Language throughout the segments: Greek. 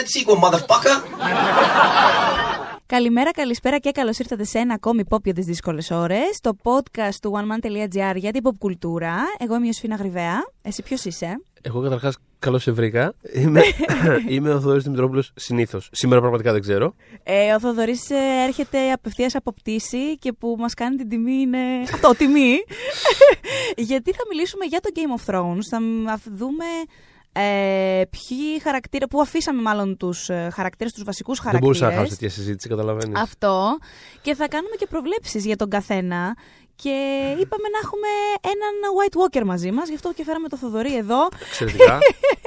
that sequel, motherfucker! Καλημέρα, καλησπέρα και καλώς ήρθατε σε ένα ακόμη pop για τις δύσκολες ώρες. Το podcast του oneman.gr για την pop κουλτούρα. Εγώ είμαι η Ιωσήφινα Γρυβαία. Εσύ ποιος είσαι; Εγώ καταρχάς καλώς σε βρήκα. Είμαι, είμαι ο Θοδωρής Δημητρόπουλος συνήθως. Σήμερα πραγματικά δεν ξέρω. Ε, ο Θοδωρής έρχεται απευθείας από πτήση και που μας κάνει την τιμή είναι. Αυτό, τιμή. Γιατί θα μιλήσουμε για το Game of Thrones. Θα δούμε ε, ποιοι χαρακτήρε, που αφήσαμε μάλλον τους ε, χαρακτήρες, τους βασικούς χαρακτήρε. Δεν μπορούσα να χάσω τέτοια συζήτηση, καταλαβαίνεις. Αυτό. Και θα κάνουμε και προβλέψεις για τον καθένα. Και είπαμε να έχουμε έναν White Walker μαζί μας, γι' αυτό και φέραμε το Θοδωρή εδώ. Εξαιρετικά.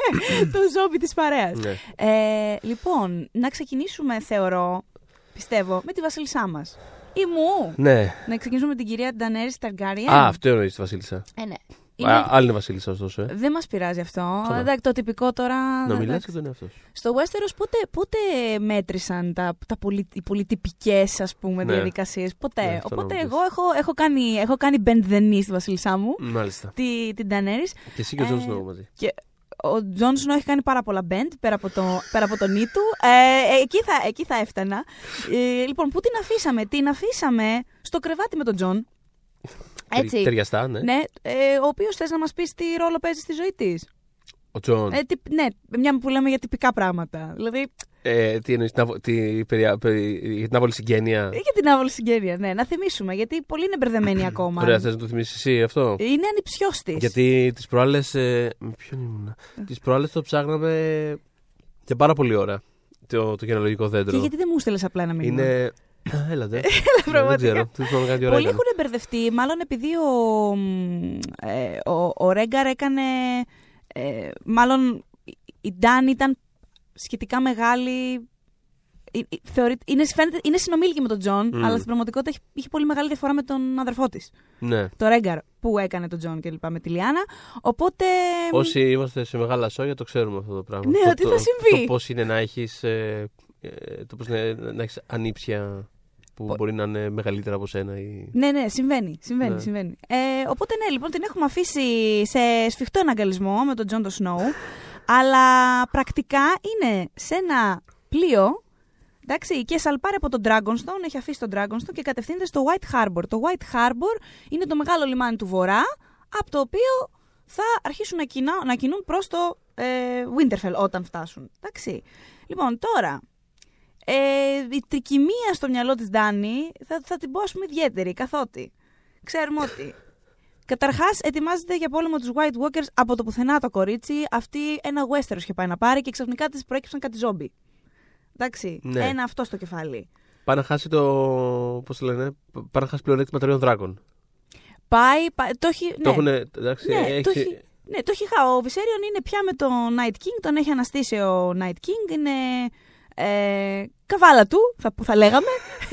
το ζόμπι της παρέας. Ναι. Ε, λοιπόν, να ξεκινήσουμε, θεωρώ, πιστεύω, με τη βασίλισσά μας. Ή μου. Ναι. Να ξεκινήσουμε με την κυρία Ντανέρη Ταργκάριεν. Α, αυτό εννοείς τη Βασίλισσα. Ε, ναι. Είναι... Α, άλλη είναι Βασίλισσας, ωστόσο. Ε. Δεν μας πειράζει αυτό. Καλά. Εντάξει, το τυπικό τώρα. Να μιλάς εντάξει. και τον εαυτό σου. Στο Westeros πότε, πότε μέτρησαν τα, τα πολυ, οι πολυτυπικές ας πούμε Ναι. διαδικασίες; Ποτέ. Ναι, αυτό να Οπότε μου πεις. εγώ έχω, έχω κάνει, έχω κάνει bend the knee στη βασίλισσά μου, Μάλιστα. τη, την Daenerys. Και εσύ και ο Ε, Τζον Σνόου μαζί. Και ο Τζον Σνό έχει κάνει πάρα πολλά bend πέρα από το, πέρα από το knee του. Ε, εκεί, θα, εκεί θα έφτανα. Ε, λοιπόν, πού την αφήσαμε; Την αφήσαμε στο κρεβάτι με τον Τζον. Έτσι. Τε- Ταιριαστά, ναι. Ναι, ε, ο οποίος θες να μας πεις τι ρόλο παίζει στη ζωή της; Ο Τζον. Ε, τι, ναι, μια που λέμε για τυπικά πράγματα. Δηλαδή, Ε, τι εννοείς, την αβο- τι, περιά- περί- για την άβολη συγγένεια; για την άβολη συγγένεια. Ναι, να θυμίσουμε, γιατί πολλοί είναι μπερδεμένοι ακόμα. Ωραία, θες να το θυμίσεις εσύ αυτό; Είναι ανιψιός της. Γιατί τις προάλλες. Ε, με ποιον ήμουνα; Τις προάλλες το ψάχναμε για πάρα πολλή ώρα. Το, το γενεαλογικό δέντρο. Και γιατί δεν μου στείλες απλά ένα μήνυμα; Είναι. Έλατε. δεν πραγματικά. ξέρω. Τι θυμάμαι κάτι ώρα Πολλοί ήταν. έχουν μπερδευτεί, μάλλον επειδή ο, μ, ε, ο, ο Ρέγκαρ έκανε. Ε, μάλλον η Ντάν ήταν σχετικά μεγάλη. ε, ε, θεωρεί- είναι, φαίνεται, είναι συνομήλικη με τον Τζον, Μμ. αλλά στην πραγματικότητα είχε, είχε πολύ μεγάλη διαφορά με τον αδερφό της. Ναι. Το Ρέγκαρ που έκανε τον Τζον και λοιπά με τη Λιάνα. Οπότε. Όσοι είμαστε σε μεγάλα σόγια το ξέρουμε αυτό το πράγμα. Ναι, το, ότι θα το- συμβεί. Το πώς είναι να έχεις. Ε, ε, το πώς είναι να έχεις ανήψια που Πο- μπορεί να είναι μεγαλύτερα από σένα. Ή... Ναι, ναι, συμβαίνει. συμβαίνει, Ναι. συμβαίνει. Ε, οπότε ναι, λοιπόν, την έχουμε αφήσει σε σφιχτό εναγκαλισμό με τον Τζον το Σνόου. αλλά πρακτικά είναι σε ένα πλοίο. Εντάξει, και σαλπάρει από τον Dragonstone, έχει αφήσει τον Dragonstone και κατευθύνεται στο White Harbor. Το White Harbor είναι το μεγάλο λιμάνι του Βορρά, από το οποίο θα αρχίσουν να, κινά, να κινούν προς το ε, Winterfell όταν φτάσουν. Εντάξει. Λοιπόν, τώρα, ε, η τρικυμία στο μυαλό της Ντάνη θα, θα την πω ας πούμε ιδιαίτερη, καθότι ξέρουμε ότι καταρχάς ετοιμάζεται για πόλεμο τους White Walkers από το πουθενά το κορίτσι, αυτή ένα Westeros είχε πάει να πάρει και ξαφνικά της προέκυψαν κάτι ζόμπι. Εντάξει, Ναι. ένα αυτό στο κεφάλι. Πάει να χάσει το. Πώς το λένε. Πάει να χάσει πλεονέκτημα τριών δράκων. Πάει, πάει το έχει, Το ναι. έχουν. Εντάξει, Ναι, έχει- το έχει, ναι, το έχει χα. Ο Βυσέριον είναι πια με τον Night King, τον έχει αναστήσει ο Night King, είναι ε, καβάλα του, θα, που θα λέγαμε,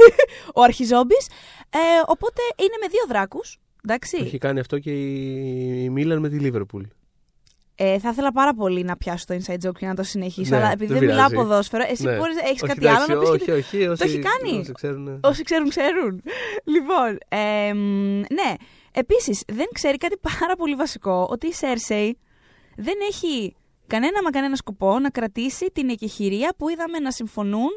ο αρχιζόμπης. Ε, οπότε είναι με δύο δράκους, εντάξει. το έχει κάνει αυτό και η Μίλαν με τη Λίβερπουλ. Ε, θα ήθελα πάρα πολύ να πιάσω το inside joke και να το συνεχίσω, Ναι, αλλά επειδή δεν δεν μιλάω πειράζει. ποδόσφαιρο, εσύ Ναι. μπορείς, έχεις Όχι, κάτι εντάξει, άλλο να πεις. Όχι, γιατί- όχι. όσοι- έχει κάνει; όσοι ξέρουν, ναι. Όσοι ξέρουν, ξέρουν. λοιπόν, ε, μ, ναι. Επίσης, δεν ξέρει κάτι πάρα πολύ βασικό, ότι η Σέρσεϊ δεν έχει κανένα μα κανένα σκοπό να κρατήσει την εκεχηρία που είδαμε να συμφωνούν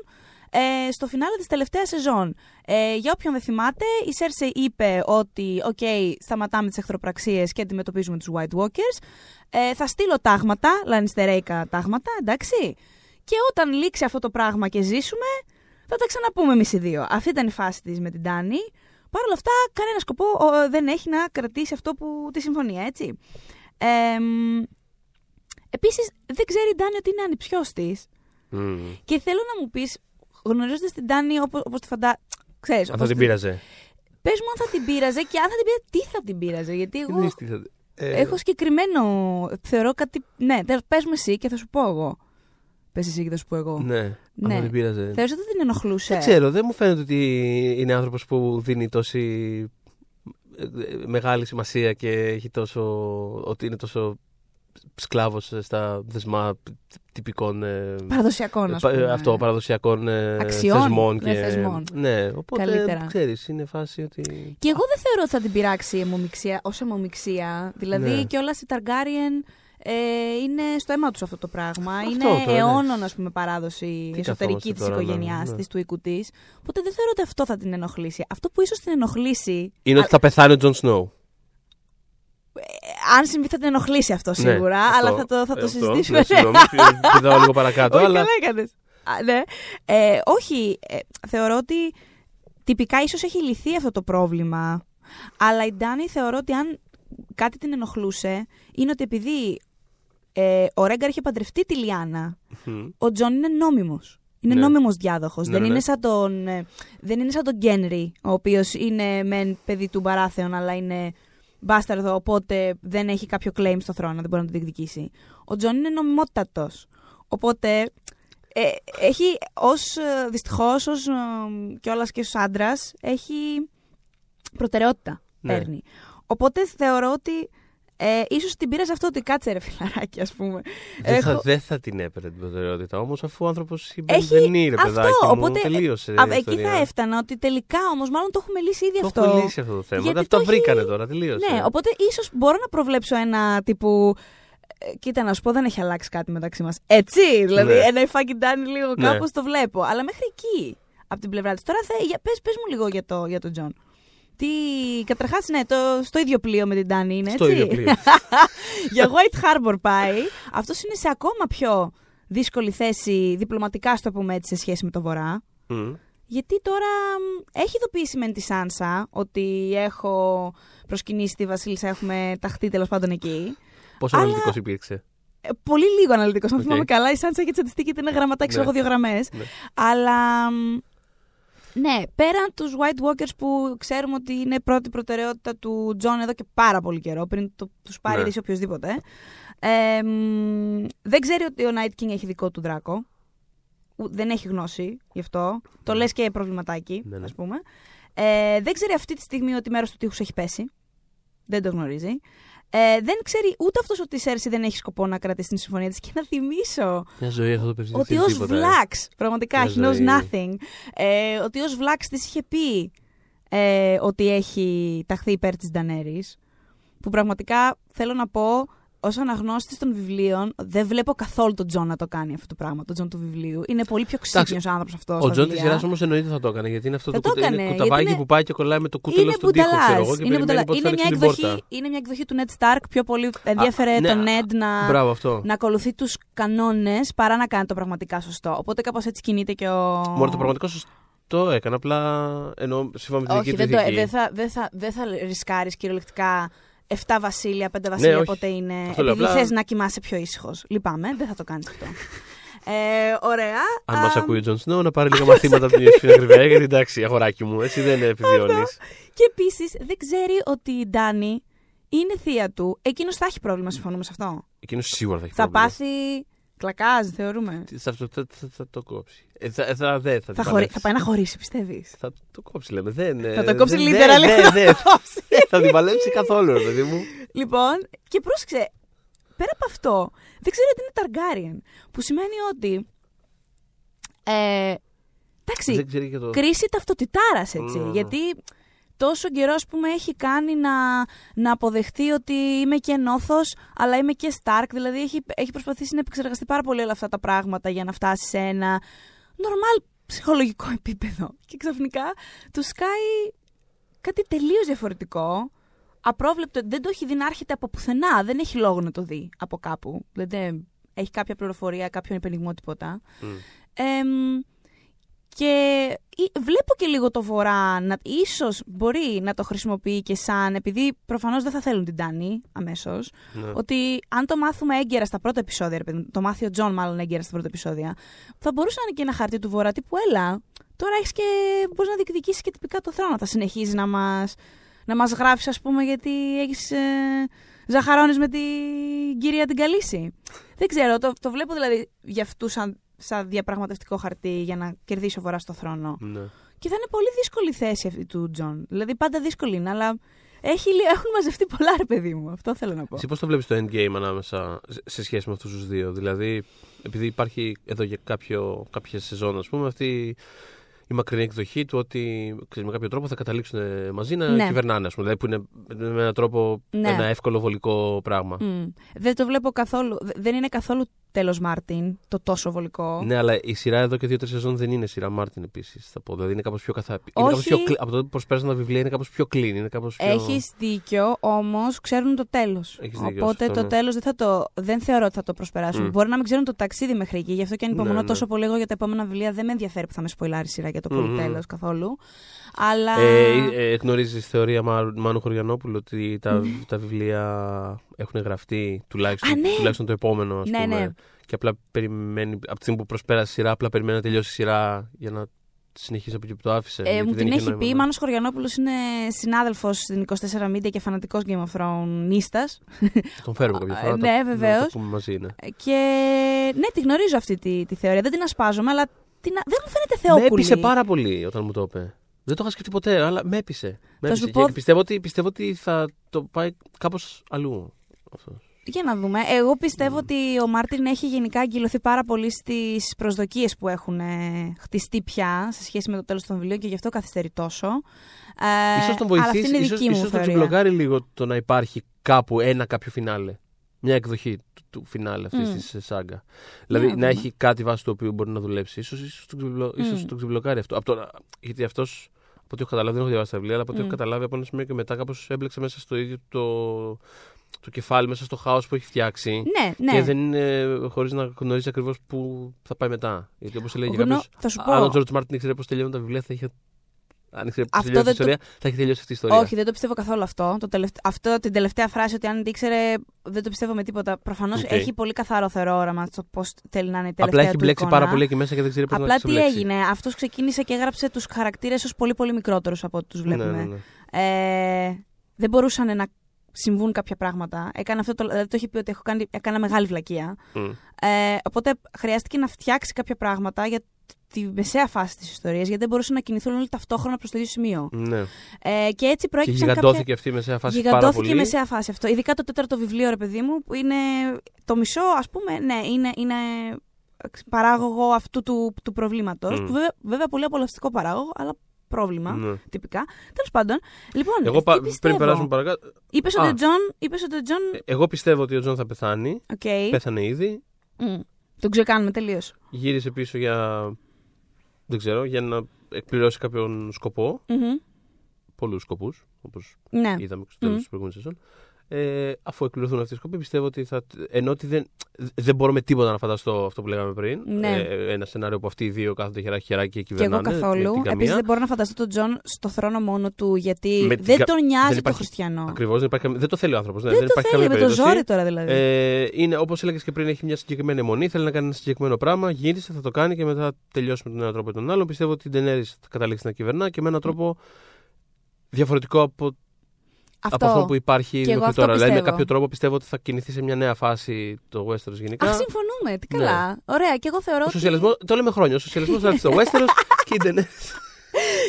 ε, στο φινάλε της τελευταίας σεζόν. Ε, για όποιον δεν θυμάται, η Σέρσεϊ είπε ότι «ΟΚ, σταματάμε τις εχθροπραξίες και αντιμετωπίζουμε τους White Walkers. Ε, θα στείλω τάγματα, λανιστερέικα τάγματα, εντάξει. Και όταν λήξει αυτό το πράγμα και ζήσουμε, θα τα ξαναπούμε εμείς οι δύο. Αυτή ήταν η φάση της με την Τάνη. Παρ' όλα αυτά, κανένα σκοπό ο, δεν έχει να κρατήσει αυτό που τη συμφωνία, έτσι. Ε, Επίσης, δεν ξέρει η Ντάνη ότι είναι ανιψιό της. Μμμ. Και θέλω να μου πεις, γνωρίζοντας την Ντάνη όπως τη φαντά. Ξέρεις, Αν όπως θα την τη- πείραζε. Πες μου αν θα την πείραζε και αν θα την πείραζε, τι θα την πείραζε. Γιατί Τι εγώ εννοείς τι θα- ε, έχω συγκεκριμένο. Θεωρώ κάτι. Ναι, πες μου εσύ και θα σου πω εγώ. Πες εσύ και θα σου πω εγώ. Ναι, αν Ναι. θα την πείραζε. Θεωρείς ότι την ενοχλούσε; Δεν ξέρω, δεν μου φαίνεται ότι είναι άνθρωπος που δίνει τόση ε, ε, μεγάλη σημασία και έχει τόσο. ότι είναι τόσο σκλάβο στα δεσμά τυπικών. ε, Παραδοσιακών, ε, ας πα- πούμε. ε, αυτό, παραδοσιακών ε, Αξιών, θεσμών. ναι, Και, θεσμών. Ναι, οπότε Καλύτερα. ξέρεις, είναι φάση ότι. Και εγώ δεν θεωρώ ότι θα την πειράξει η αιμομηξία ως αιμομηξία. Δηλαδή Ναι. και όλα η Ταργκάριεν ε, είναι στο αίμα τους αυτό το πράγμα. Αυτό είναι τώρα, ναι. αιώνων, ας πούμε, παράδοση Τι εσωτερική καθόμαστε της τώρα, οικογένειάς ναι. της, του οίκου της. Οπότε δεν θεωρώ ότι αυτό θα την ενοχλήσει. Αυτό που ίσως την ενοχλήσει. Είναι ότι θα πεθάνει ο Τζον Σνόου. Ε, αν συμβεί, θα την ενοχλήσει αυτό Ναι, σίγουρα, αυτό. αλλά θα το, θα το Αυτό, συζητήσουμε. ναι, Συγγνώμη, πηδάω λίγο παρακάτω, Όχι, αλλά. καλά έκανες. Α, ναι. Ε, όχι, ε, θεωρώ ότι τυπικά ίσως έχει λυθεί αυτό το πρόβλημα. Αλλά η Ντάνη θεωρώ ότι αν κάτι την ενοχλούσε, είναι ότι επειδή ε, ο Ρέγκαρ είχε παντρευτεί τη Λιάννα, Μμ. ο Τζον είναι νόμιμος. Είναι Ναι. νόμιμος διάδοχος. Ναι, δεν, ναι. είναι σαν τον, ε, δεν είναι σαν τον Γκένρι, ο οποίος είναι μεν παιδί του Μπαράθεων, αλλά είναι μπάσταρδο, οπότε δεν έχει κάποιο claim στο θρόνο, δεν μπορεί να το διεκδικήσει. Ο Τζον είναι νομιμότατος. Οπότε ε, έχει ως, ε, δυστυχώς, ως ε, κιόλας και ως άντρας, έχει προτεραιότητα. Ναι. Παίρνει. Οπότε θεωρώ ότι ε, ίσως την πήρες αυτό ότι κάτσε ρε φιλαράκι ας πούμε. Δεν, θα, Έχω- δεν θα την έπαιρνε την προτεραιότητα όμως, αφού ο άνθρωπος Έχει δεν είναι, αυτό, παιδάκι μου. οπότε, τελείωσε. Α, η εκεί ιστορία. θα έφτανα ότι τελικά όμως, μάλλον το έχουμε λύσει ήδη Το αυτό. έχω λύσει αυτό το θέμα. Γιατί Αυτό το έχει- βρήκανε τώρα, τελείωσε. Ναι, οπότε ίσως μπορώ να προβλέψω ένα τύπου. ε, Κοίτα, να σου πω, δεν έχει αλλάξει κάτι μεταξύ μας. Έτσι! Δηλαδή, Ναι. ένα υφάκι Ντάνι λίγο Ναι. κάπως το βλέπω. Αλλά μέχρι εκεί από την πλευρά της. Τώρα, θε, για, πες, πες μου λίγο για, το, για τον Τζον. Τι. Καταρχάς, ναι, το, στο ίδιο πλοίο με την Ντάνι είναι, Στο έτσι. ίδιο πλοίο. για White Harbor πάει. Αυτός είναι σε ακόμα πιο δύσκολη θέση διπλωματικά, ας το πούμε έτσι, σε σχέση με το Βορρά. Μμ. Γιατί τώρα μ, έχει ειδοποιήσει μεν τη Σάνσα ότι έχω προσκυνήσει τη Βασίλισσα, έχουμε ταχθεί τέλος πάντων εκεί. Πόσο Αλλά- αναλυτικός υπήρξε; Ε, πολύ λίγο αναλυτικός. Αν Οκ. θυμάμαι καλά, η Σάνσα έχει τσαντιστεί και είναι γραμματάκι, Ναι. έχω δύο γραμμές. Ναι. Αλλά. Μ, Ναι, πέραν τους White Walkers που ξέρουμε ότι είναι πρώτη προτεραιότητα του Τζον εδώ και πάρα πολύ καιρό, πριν το, τους πάρει Ναι. είδηση οποιοδήποτε. Ε, μ, δεν ξέρει ότι ο Night King έχει δικό του δράκο. Ου- Δεν έχει γνώση γι' αυτό. Το Ναι. λες και προβληματάκι, Ναι, ναι. ας πούμε. Ε, δεν ξέρει αυτή τη στιγμή ότι μέρος του τείχους έχει πέσει. Δεν το γνωρίζει. Ε, δεν ξέρει ούτε αυτός ότι η Σέρση δεν έχει σκοπό να κρατήσει την συμφωνία της. Και να θυμίσω Μια ζωή αυτό το παιδί δεν ότι ξέρει ως τίποτα, ε. Βλάξ, πραγματικά, Μια he knows ζωή. nothing, ε, ότι ως Βλάξ της είχε πει ε, ότι έχει ταχθεί υπέρ της Ντενέρις. Που πραγματικά θέλω να πω, ως αναγνώστης των βιβλίων, δεν βλέπω καθόλου τον Τζον να το κάνει αυτό το πράγμα, τον Τζον του βιβλίου. Είναι πολύ πιο ξύπνιος άνθρωπος αυτός. Ο Τζον της σειράς όμως εννοείται θα το έκανε. Γιατί είναι αυτό Θα το, το κουτε- είναι έκανε, κουταβάκι γιατί είναι- που πάει και κολλάει με το κούτελο Είναι στον τοίχο, ξέρω μπουνταλάς. εγώ. Και Είναι, περιμένει μπουνταλάς. πότε θα είναι, μια ανοίξει την εκδοχή, πόρτα. είναι μια εκδοχή του Ned Stark. Πιο πολύ ενδιαφέρε- ναι, τον α, Ned να, Μπράβο αυτό. να ακολουθεί τους κανόνες παρά να κάνει το πραγματικά σωστό. Οπότε κάπως έτσι κινείται και ο. Μόνο το πραγματικό σωστό έκανα. Απλά εννοώ σύμφωνα με την Όχι, δική δεν, του το, ε, δική. δεν θα, δεν θα, δεν θα ρισκάρεις κυριολεκτικά 7 βασίλεια, 5 βασίλεια, Ναι, όχι. πότε είναι. Αυτό λέω, επειδή απλά- θες να κοιμάσαι πιο ήσυχος. Λυπάμαι, δεν θα το κάνεις αυτό. ε, ωραία. Αν Α, μας ακούει ο Τζον Σνόου, να πάρει λίγα μαθήματα από την Ιωσήφια Ακριβέα. Γιατί εντάξει, αγοράκι μου, έτσι δεν επιβιώνεις. Και επίσης δεν ξέρει ότι η Ντάνη είναι θεία του. Εκείνος θα έχει πρόβλημα, συμφωνούμε σε αυτό. Εκείνος σίγουρα θα έχει Θα πρόβλημα. πάθει. Κλακάζ, θεωρούμε. Τι- Θα, θα, θα, θα, θα το κόψει. Ε, θα, ε, θα, δεν, θα, Θα, την χωρί... παλέψει. θα πάει να χωρίσει, πιστεύεις; Θα το κόψει, λέμε. Δεν, ε, Θα το κόψει δεν- λίτερα, δεν- λέει. δεν- δεν- Θα το κόψει. Θα την παλέψει καθόλου, ρε παιδί μου. Λοιπόν, και πρόσεξε, πέρα από αυτό, δεν ξέρω ότι είναι Targaryen. Που σημαίνει ότι. Ε, εντάξει, Δεν ξέρει και το. κρίση ταυτοτητάρας, έτσι. Ναι. Γιατί τόσο καιρό, ας πούμε, έχει κάνει να, να αποδεχτεί ότι είμαι και νόθος, αλλά είμαι και Stark. Δηλαδή, έχει, έχει προσπαθήσει να επεξεργαστεί πάρα πολύ όλα αυτά τα πράγματα για να φτάσει σε ένα normal ψυχολογικό επίπεδο. Και ξαφνικά του σκάει κάτι τελείως διαφορετικό. Απρόβλεπτο, δεν το έχει δει να έρχεται από πουθενά. Δεν έχει λόγο να το δει από κάπου. Δεν έχει κάποια πληροφορία, κάποιον υπενιγμό, τίποτα. Μμ. Εμ, και ή- βλέπω και λίγο το Βορρά να ίσως μπορεί να το χρησιμοποιεί και σαν, επειδή προφανώς δεν θα θέλουν την Ντάνι αμέσως, Ναι. ότι αν το μάθουμε έγκαιρα στα πρώτα επεισόδια, ρε παιδί μου, το μάθει ο Τζον μάλλον έγκαιρα στα πρώτα επεισόδια, θα μπορούσε να είναι και ένα χαρτί του Βορρά τύπου έλα, τώρα έχεις και, μπορείς να διεκδικήσεις και τυπικά το θρόνο, θα συνεχίζει να μας, να μας γράφεις ας πούμε γιατί έχεις ε, ζαχαρώνεις με την κυρία την Khaleesi. Δεν ξέρω, το, το βλέπω δηλαδή για αυτούς σαν, σαν διαπραγματευτικό χαρτί για να κερδίσει ο Βορράς το θρόνο. Ναι. Και θα είναι πολύ δύσκολη η θέση αυτή του Τζον. Δηλαδή πάντα δύσκολη είναι, αλλά έχει, λι- έχουν μαζευτεί πολλά ρε παιδί μου. Αυτό θέλω να πω. Εσύ πώς το βλέπεις το endgame ανάμεσα σε- σε σχέση με αυτούς τους δύο; Δηλαδή, επειδή υπάρχει εδώ για κάποιο, κάποια σεζόν, ας πούμε, αυτή η μακρινή εκδοχή του ότι ξέρεις, με κάποιο τρόπο θα καταλήξουν ε, μαζί να Ναι. κυβερνάνε, ας πούμε. Δηλαδή που είναι με έναν τρόπο Ναι. ένα εύκολο βολικό πράγμα. Μμ. Δεν το βλέπω καθόλου. δε- Δεν είναι καθόλου τέλος Μάρτιν το τόσο βολικό. Ναι, αλλά η σειρά εδώ και δύο-τρεις σεζόν δεν είναι σειρά Μάρτιν επίσης. Θα πω. Δηλαδή είναι κάπως πιο καθαρή. Είναι κάπως Όχι. πιο κλ- Από τότε που προσπέρασαν τα βιβλία είναι κάπως πιο clean. Είναι κάπως πιο... Έχεις δίκιο, όμως ξέρουν το τέλος. Έχεις δίκιο, Οπότε σωστό, το ναι. τέλος δεν, θα το- δεν θεωρώ ότι θα το προσπεράσουν. Μμ. Μπορεί να μην ξέρουν το ταξίδι μέχρι εκεί, γι' αυτό και ανυπομονώ Ναι, ναι. τόσο πολύ εγώ για τα επόμενα βιβλία. Δεν με ενδιαφέρει που θα με σποϊλάρει η σειρά για το Μμμ. πολύ τέλος καθόλου. Αλλά. Ε, ε, γνωρίζεις τη θεωρία Μα- Μάνου Χωριανόπουλου ότι τα, τα βιβλία έχουν γραφτεί τουλάχιστον, Α, ναι. τουλάχιστον το επόμενο, ας Ναι, πούμε. ναι. Και απλά περιμένει, από τη στιγμή που προσπέρασε η σειρά, απλά περιμένει να τελειώσει η σειρά για να συνεχίσει από εκεί που το άφησε. Ε, γιατί μου δεν την είχε έχει νόημα πει. να- Μάνος Χωριανόπουλος είναι συνάδελφος στην 24 Media και φανατικός Game of Thrones νίστας. Τον φέρουμε κάποια Ε, φορά. ναι, το- βεβαίως. Να το πούμε μαζί, ναι. Και ναι, τη γνωρίζω αυτή τη, τη θεωρία. Δεν την ασπάζομαι, αλλά την, δεν μου φαίνεται Με θεόκουλη. έπεισε πάρα πολύ όταν μου το είπε. Δεν το είχα σκεφτεί ποτέ, αλλά με έπεισε. Με Θα σου έπεισε. πω- Και πιστεύω, ότι, πιστεύω ότι θα το πάει κάπως αλλού. Αυτό. Για να δούμε. Εγώ πιστεύω ότι ο Μάρτιν έχει γενικά αγκυλωθεί πάρα πολύ στις προσδοκίες που έχουν ε, χτιστεί πια σε σχέση με το τέλος των βιβλίων και γι' αυτό καθυστερεί τόσο. Ε, ίσως τον αλλά βοηθήσει, αυτή είναι ίσως, δική μου ίσως τον θεωρία. ξεμπλοκάρει λίγο το να υπάρχει κάπου ένα κάποιο φινάλε. Μια εκδοχή του, του φινάλε αυτής Μμ. της τη σάγκα. Δηλαδή να να δούμε. έχει κάτι βάση το οποίο μπορεί να δουλέψει. Ίσως, ίσως, τον, ξεμπλο, ίσως Μμ. τον ξεμπλοκάρει αυτό. Από το, να- γιατί αυτός, από ό,τι έχω καταλάβει, δεν έχω διαβάσει τα βιβλία, αλλά από ό,τι Μμ. έχω καταλάβει από ένα σημείο και μετά κάπως έμπλεξε μέσα στο ίδιο το, το κεφάλι, μέσα στο χάος που έχει φτιάξει. Ναι, ναι. Και δεν είναι χωρίς να γνωρίζεις ακριβώς πού θα πάει μετά. Γιατί όπως έλεγε Γνω- κάποιος, Θα σου πω. αν ο Τζορτζ Μάρτιν ήξερε πώς τελειώνουν τα βιβλία, θα είχε. Αν ήξερε πώς Αυτό τελειώνει η δεν το- ιστορία, θα έχει τελειώσει αυτή η ιστορία. Όχι, δεν το πιστεύω καθόλου αυτό. Το τελευτε... Αυτό την τελευταία φράση ότι αν την ήξερε, δεν το πιστεύω με τίποτα. Προφανώς Οκ. έχει πολύ καθαρό θεωρό όραμα στο πώς θέλει να είναι η τελευταία Απλά έχει του μπλέξει εικόνα. πάρα πολύ εκεί μέσα και δεν ξέρει πώς να Απλά τι ξεμπλέξει. έγινε. Αυτός ξεκίνησε και έγραψε τους χαρακτήρες ως πολύ πολύ μικρότερους από ό,τι τους βλέπουμε. Ναι, ναι, ναι. Ε, δεν μπορούσαν να συμβούν κάποια πράγματα. Έκανε αυτό το, δηλαδή το έχει πει ότι έχω κάνει, έκανα μεγάλη βλακεία. Μμ. Ε, οπότε χρειάστηκε να φτιάξει κάποια πράγματα για τη μεσαία φάση της ιστορίας, γιατί δεν μπορούσαν να κινηθούν όλοι ταυτόχρονα προς το ίδιο σημείο. Ναι. Ε, και έτσι Και προέκυψαν γιγαντώθηκε κάποια... αυτή η μεσαία φάση πάρα Γιγαντώθηκε πολύ. η μεσαία φάση αυτό. Ειδικά το τέταρτο βιβλίο, ρε παιδί μου, που είναι το μισό, ας πούμε, ναι, είναι, είναι παράγωγο αυτού του, του προβλήματος. Μμ. Που βέβαια, βέβαια πολύ απολαυστικό παράγωγο, αλλά πρόβλημα. Ναι. Τυπικά. Τέλος πάντων. Λοιπόν, Εγώ τι πα- πιστεύω; πριν περάσουμε παρακάτω. Είπες Α. ότι ο Τζον. Είπες ότι ο Τζον. ε, Εγώ πιστεύω ότι ο Τζον θα πεθάνει. Οκ. Πέθανε ήδη. Μμ. Τον ξεκάνουμε τελείως. Γύρισε πίσω για. Δεν ξέρω, για να εκπληρώσει κάποιον σκοπό. Πολλούς σκοπούς, όπως Ναι. είδαμε στο τέλος Μμ. της προηγούμενης σεζόν. Ε, αφού εκπληρωθούν αυτοί οι σκοποί, πιστεύω ότι θα. Ενώ ότι δεν, δεν μπορώ με τίποτα να φανταστώ αυτό που λέγαμε πριν. Ναι. Ε, ένα σενάριο που αυτοί οι δύο κάθονται χεράκι χεράκι και Και εγώ κυβερνάνε. καθόλου. με την καμία. Επίσης δεν μπορώ να φανταστώ τον Τζον στο θρόνο μόνο του, γιατί Με την δεν κα- τον νοιάζει δεν το υπάρχει- χριστιανό. Ακριβώς, δεν, υπάρχει καμία- δεν το θέλει ο άνθρωπος. Ναι, δεν, το υπάρχει θέλει, καμία με το περίπτωση. ζόρι τώρα δηλαδή. Ε, είναι όπως έλεγες και πριν, έχει μια συγκεκριμένη εμμονή. Θέλει να κάνει ένα συγκεκριμένο πράγμα. Γύρισε, θα το κάνει και μετά θα τελειώσει με τον ένα τρόπο ή τον άλλο. Πιστεύω ότι η Ντανέρη θα καταλήξει να κυβερνά και με έναν τρόπο διαφορετικό από, αυτό. από αυτό που υπάρχει Και εγώ μέχρι αυτό τώρα. Δηλαδή, με πιστεύω. κάποιο τρόπο πιστεύω ότι θα κινηθεί σε μια νέα φάση το Westeros γενικά. Αχ, συμφωνούμε. Τι Ναι. καλά. Ωραία. Και εγώ θεωρώ ο ότι. σοσιαλισμό, το λέμε χρόνια. Ο σοσιαλισμός θα έρθει στο Westeros και η Ντενέρη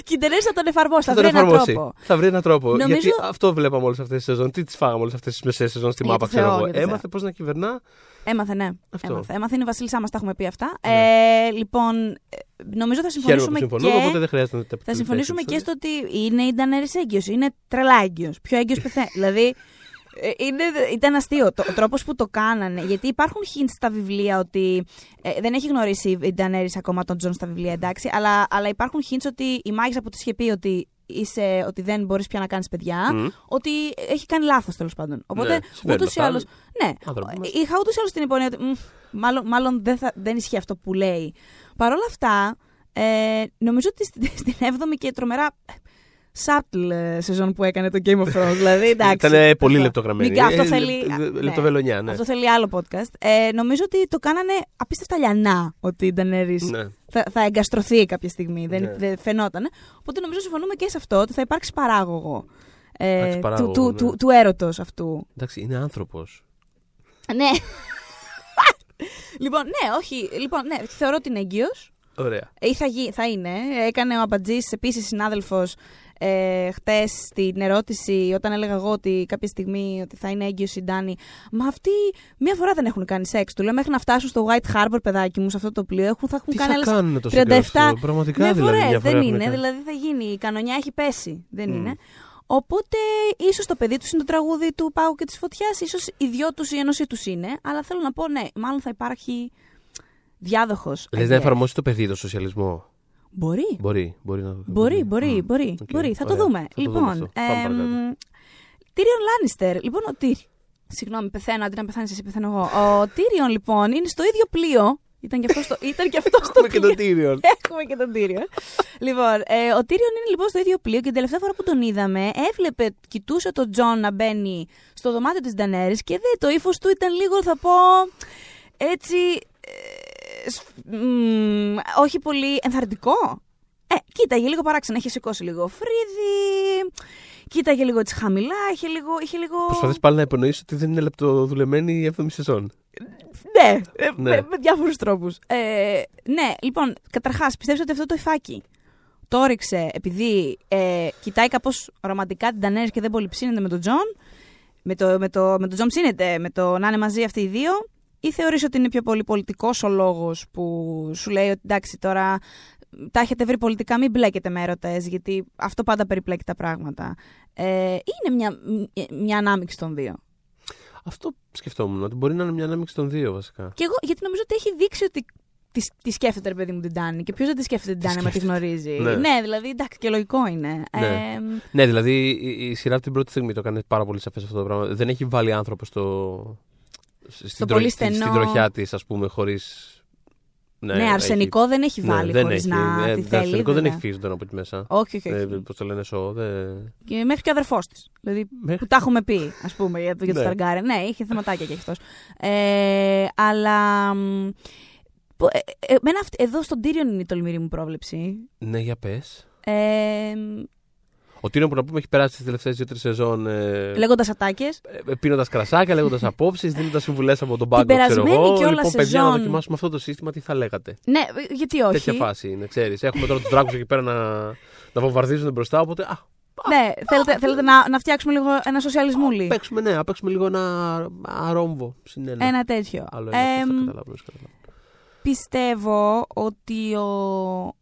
Και η Ντενέρη θα τον εφαρμόσει. θα Θα, τον βρει έναν εφαρμόσει. τρόπο. Θα βρει έναν τρόπο. Νομίζω- Γιατί αυτό βλέπαμε όλες αυτές τις σεζόν. Τι τις φάγαμε όλες αυτές τις μεσαίες σεζόν στη Για μάπα, το ξέρω Θεό, εγώ. για το Θεό. Έμαθε πώς να κυβερνά. Έμαθε, ναι. Αυτό. Έμαθε. Έμαθε είναι η Βασίλισσά μα, τα έχουμε πει αυτά. Ναι. Ε, λοιπόν, ε, νομίζω θα Χαίρομαι που συμφωνήσουμε συμφωνούμε, και. οπότε δεν χρειάζεται να τα Θα συμφωνήσουμε και στο. στο ότι είναι η Ντανέρη έγκυο. Είναι τρελά έγκυο. Πιο έγκυος πεθαίνει. δηλαδή. ε, Είναι, ήταν αστείο το, ο τρόπος που το κάνανε. Γιατί υπάρχουν hints στα βιβλία ότι. ε, δεν έχει γνωρίσει η Ντανέρης ακόμα τον Τζον στα βιβλία, εντάξει. Αλλά, αλλά υπάρχουν hints ότι η μάγισσα που της είχε πει ότι, είσαι, ότι δεν μπορείς πια να κάνεις παιδιά. Μμ. Ότι έχει κάνει λάθος τέλος πάντων. Οπότε Ναι, συμβαίνουν ούτως ή αυτά. άλλω. Ναι, Άνθρωποι μας. είχα ούτως ή άλλως την υπόνοια ότι. μ, μάλλον μάλλον δεν, θα, δεν ισχύει αυτό που λέει. Παρ' όλα αυτά, ε, νομίζω ότι στην, στην 7η και τρομερά subtle ε, σεζόν που έκανε το Game of Thrones. δηλαδή, εντάξει. Ήταν πολύ αυτό. λεπτογραμμένη. Μην- Αυτό Ε, θέλει. λε- α, λε- ναι. Λεπτοβελονιά, ναι. Αυτό θέλει άλλο podcast. Ε, νομίζω ότι το κάνανε απίστευτα λιανά ότι η Ντανέρη Ναι. Θα, θα εγκαστρωθεί κάποια στιγμή. Δεν, Ναι. δεν φαινόταν. Οπότε νομίζω συμφωνούμε και σε αυτό ότι θα υπάρξει παράγωγο. Ε, Υπάρξει παράγωγο, του, του, ναι. του, του έρωτος αυτού. Εντάξει, είναι άνθρωπος. Ναι. λοιπόν, ναι, όχι. Λοιπόν, ναι, θεωρώ ότι είναι έγκυος. Ωραία. Ή θα, γι- θα είναι. Έκανε ο Αμπατζή, επίσης συνάδελφος, ε, χτες στην ερώτηση, όταν έλεγα εγώ ότι κάποια στιγμή ότι θα είναι έγκυο η Ντάνη, Μα αυτοί μία φορά δεν έχουν κάνει σεξ. Του λέω μέχρι να φτάσουν στο White Harbor, παιδάκι μου, σε αυτό το πλοίο, έχουν, θα έχουν Τι κάνει θα άλλες κάνουν τόσο 37 καιρό αυτό, Πραγματικά ναι, δηλαδή. φορές, μια φορά δεν έχουν είναι, κάνει. δηλαδή θα γίνει. Η κανονιά έχει πέσει. Δεν Μμ. είναι. Οπότε, ίσως το παιδί τους είναι το τραγούδι του Πάγου και της Φωτιάς, ίσως οι δυο τους η ένωσή τους είναι. Αλλά θέλω να πω, ναι, μάλλον θα υπάρχει διάδοχος. Λες να εφαρμόσει το παιδί το σοσιαλισμό; Μπορεί. Μπορεί, μπορεί να Μπορεί, μπορεί, Μμ. μπορεί. Οκ, μπορεί. Θα το ωραία. δούμε. Θα το λοιπόν, δούμε αυτό. Πάμε παρακάτω. Τίριον Λάνιστερ. Λοιπόν, ο Τίριον. Συγγνώμη, πεθαίνω. Αντί να πεθάνεις εσύ, πεθαίνω εγώ. Ο Τίριον, λοιπόν, είναι στο ίδιο πλοίο. Ήταν και αυτό στο, ήταν και αυτό στο Έχουμε και πλοίο. το Tyrion. Έχουμε και τον Tyrion. λοιπόν, ε, ο Tyrion είναι λοιπόν στο ίδιο πλοίο και την τελευταία φορά που τον είδαμε, έβλεπε, κοιτούσε τον Τζον να μπαίνει στο δωμάτιο της Ντανέρη και δε, το ύφος του ήταν λίγο, θα πω, έτσι. Ε, σ- μ, όχι πολύ ενθαρρυντικό. Ε, κοίταγε λίγο παράξενα, είχε σηκώσει λίγο φρύδι, κοίταγε λίγο έτσι χαμηλά, είχε λίγο. Είχε λίγο... Προσπαθείς πάλι να υπονοήσει ότι δεν είναι λεπτοδουλεμένη η 7η σεζόν. Ναι, ε, Ναι. με, με διάφορους τρόπους. Ε, ναι, λοιπόν, καταρχάς, πιστεύω ότι αυτό το υφάκι το ρίξε επειδή ε, κοιτάει κάπως ρομαντικά την Ντανέρη και δεν πολύ ψήνεται με τον Τζον. Με, το, με, το, με τον Τζον ψήνεται, με το να είναι μαζί αυτοί οι δύο. Ή θεωρείς ότι είναι πιο πολύ πολιτικό ο λόγος που σου λέει ότι εντάξει τώρα τα έχετε βρει πολιτικά, μην μπλέκετε με έρωτες, γιατί αυτό πάντα περιπλέκει τα πράγματα. Ε, είναι μια, μια ανάμειξη των δύο; Αυτό σκεφτόμουν, ότι μπορεί να είναι μια ανάμειξη των δύο βασικά. Και εγώ, γιατί νομίζω ότι έχει δείξει ότι τη, τη σκέφτεται, ρε παιδί μου, την Τάνη. Και ποιος δεν τη σκέφτεται την Τη Τάνη, άμα τη σκέφτεται. γνωρίζει; Ναι. δηλαδή, εντάξει, και λογικό είναι. Ναι. Ε, Ναι, δηλαδή η, η σειρά από την πρώτη στιγμή το έκανε πάρα πολύ σαφές αυτό το πράγμα. Δεν έχει βάλει άνθρωπο στο. Στην, πολύ στην, στενό- στην τροχιά της, ας πούμε, χωρί. ναι, αρσενικό δεν έχει Ναι, βάλει δεν χωρίς έχει. να Ε, τη το θέλει. αρσενικό δεν βέβαια. έχει φύγει από εκεί μέσα. Όχι, όχι. όχι. Ε, Πώς το λένε, σο. Δεν... Και μέχρι και ο αδερφός της. Δηλαδή, Μέχρι- που τα έχουμε πει, ας πούμε, για, το- για το Ναι. Σταργκάρεν. Ναι, είχε θεματάκια και αυτός. Ε, αλλά. μ, που- ε, ε, εμένα αυτή- εδώ στον Tyrion είναι η τολμηρή μου πρόβλεψη. Ναι, για πες. Ε, Ο Τίνο που να πούμε έχει περάσει τις τελευταίες δύο-τρεις σεζόν ε, Λέγοντας ατάκες. πίνοντας κρασάκια, λέγοντας απόψεις, δίνοντας συμβουλές από τον πάγκο. ξέρω περασμένη εγώ. κιόλας Λοιπόν, παιδιά, να σεζόν- δοκιμάσουμε αυτό το σύστημα, τι θα λέγατε. Ναι, γιατί όχι. Τέτοια φάση είναι, ξέρεις. Έχουμε τώρα τους δράκους εκεί πέρα να, να βομβαρδίζουν μπροστά. Οπότε. Α, Ναι, θέλετε, θέλετε να, να φτιάξουμε λίγο ένα σοσιαλισμούλι. παίξουμε, ναι, να παίξουμε λίγο ένα αρόμβο. Συνένα. Ένα τέτοιο. Άλλο ένα. Εμ, θα καταλάβω, θα καταλάβω. πιστεύω ότι ο,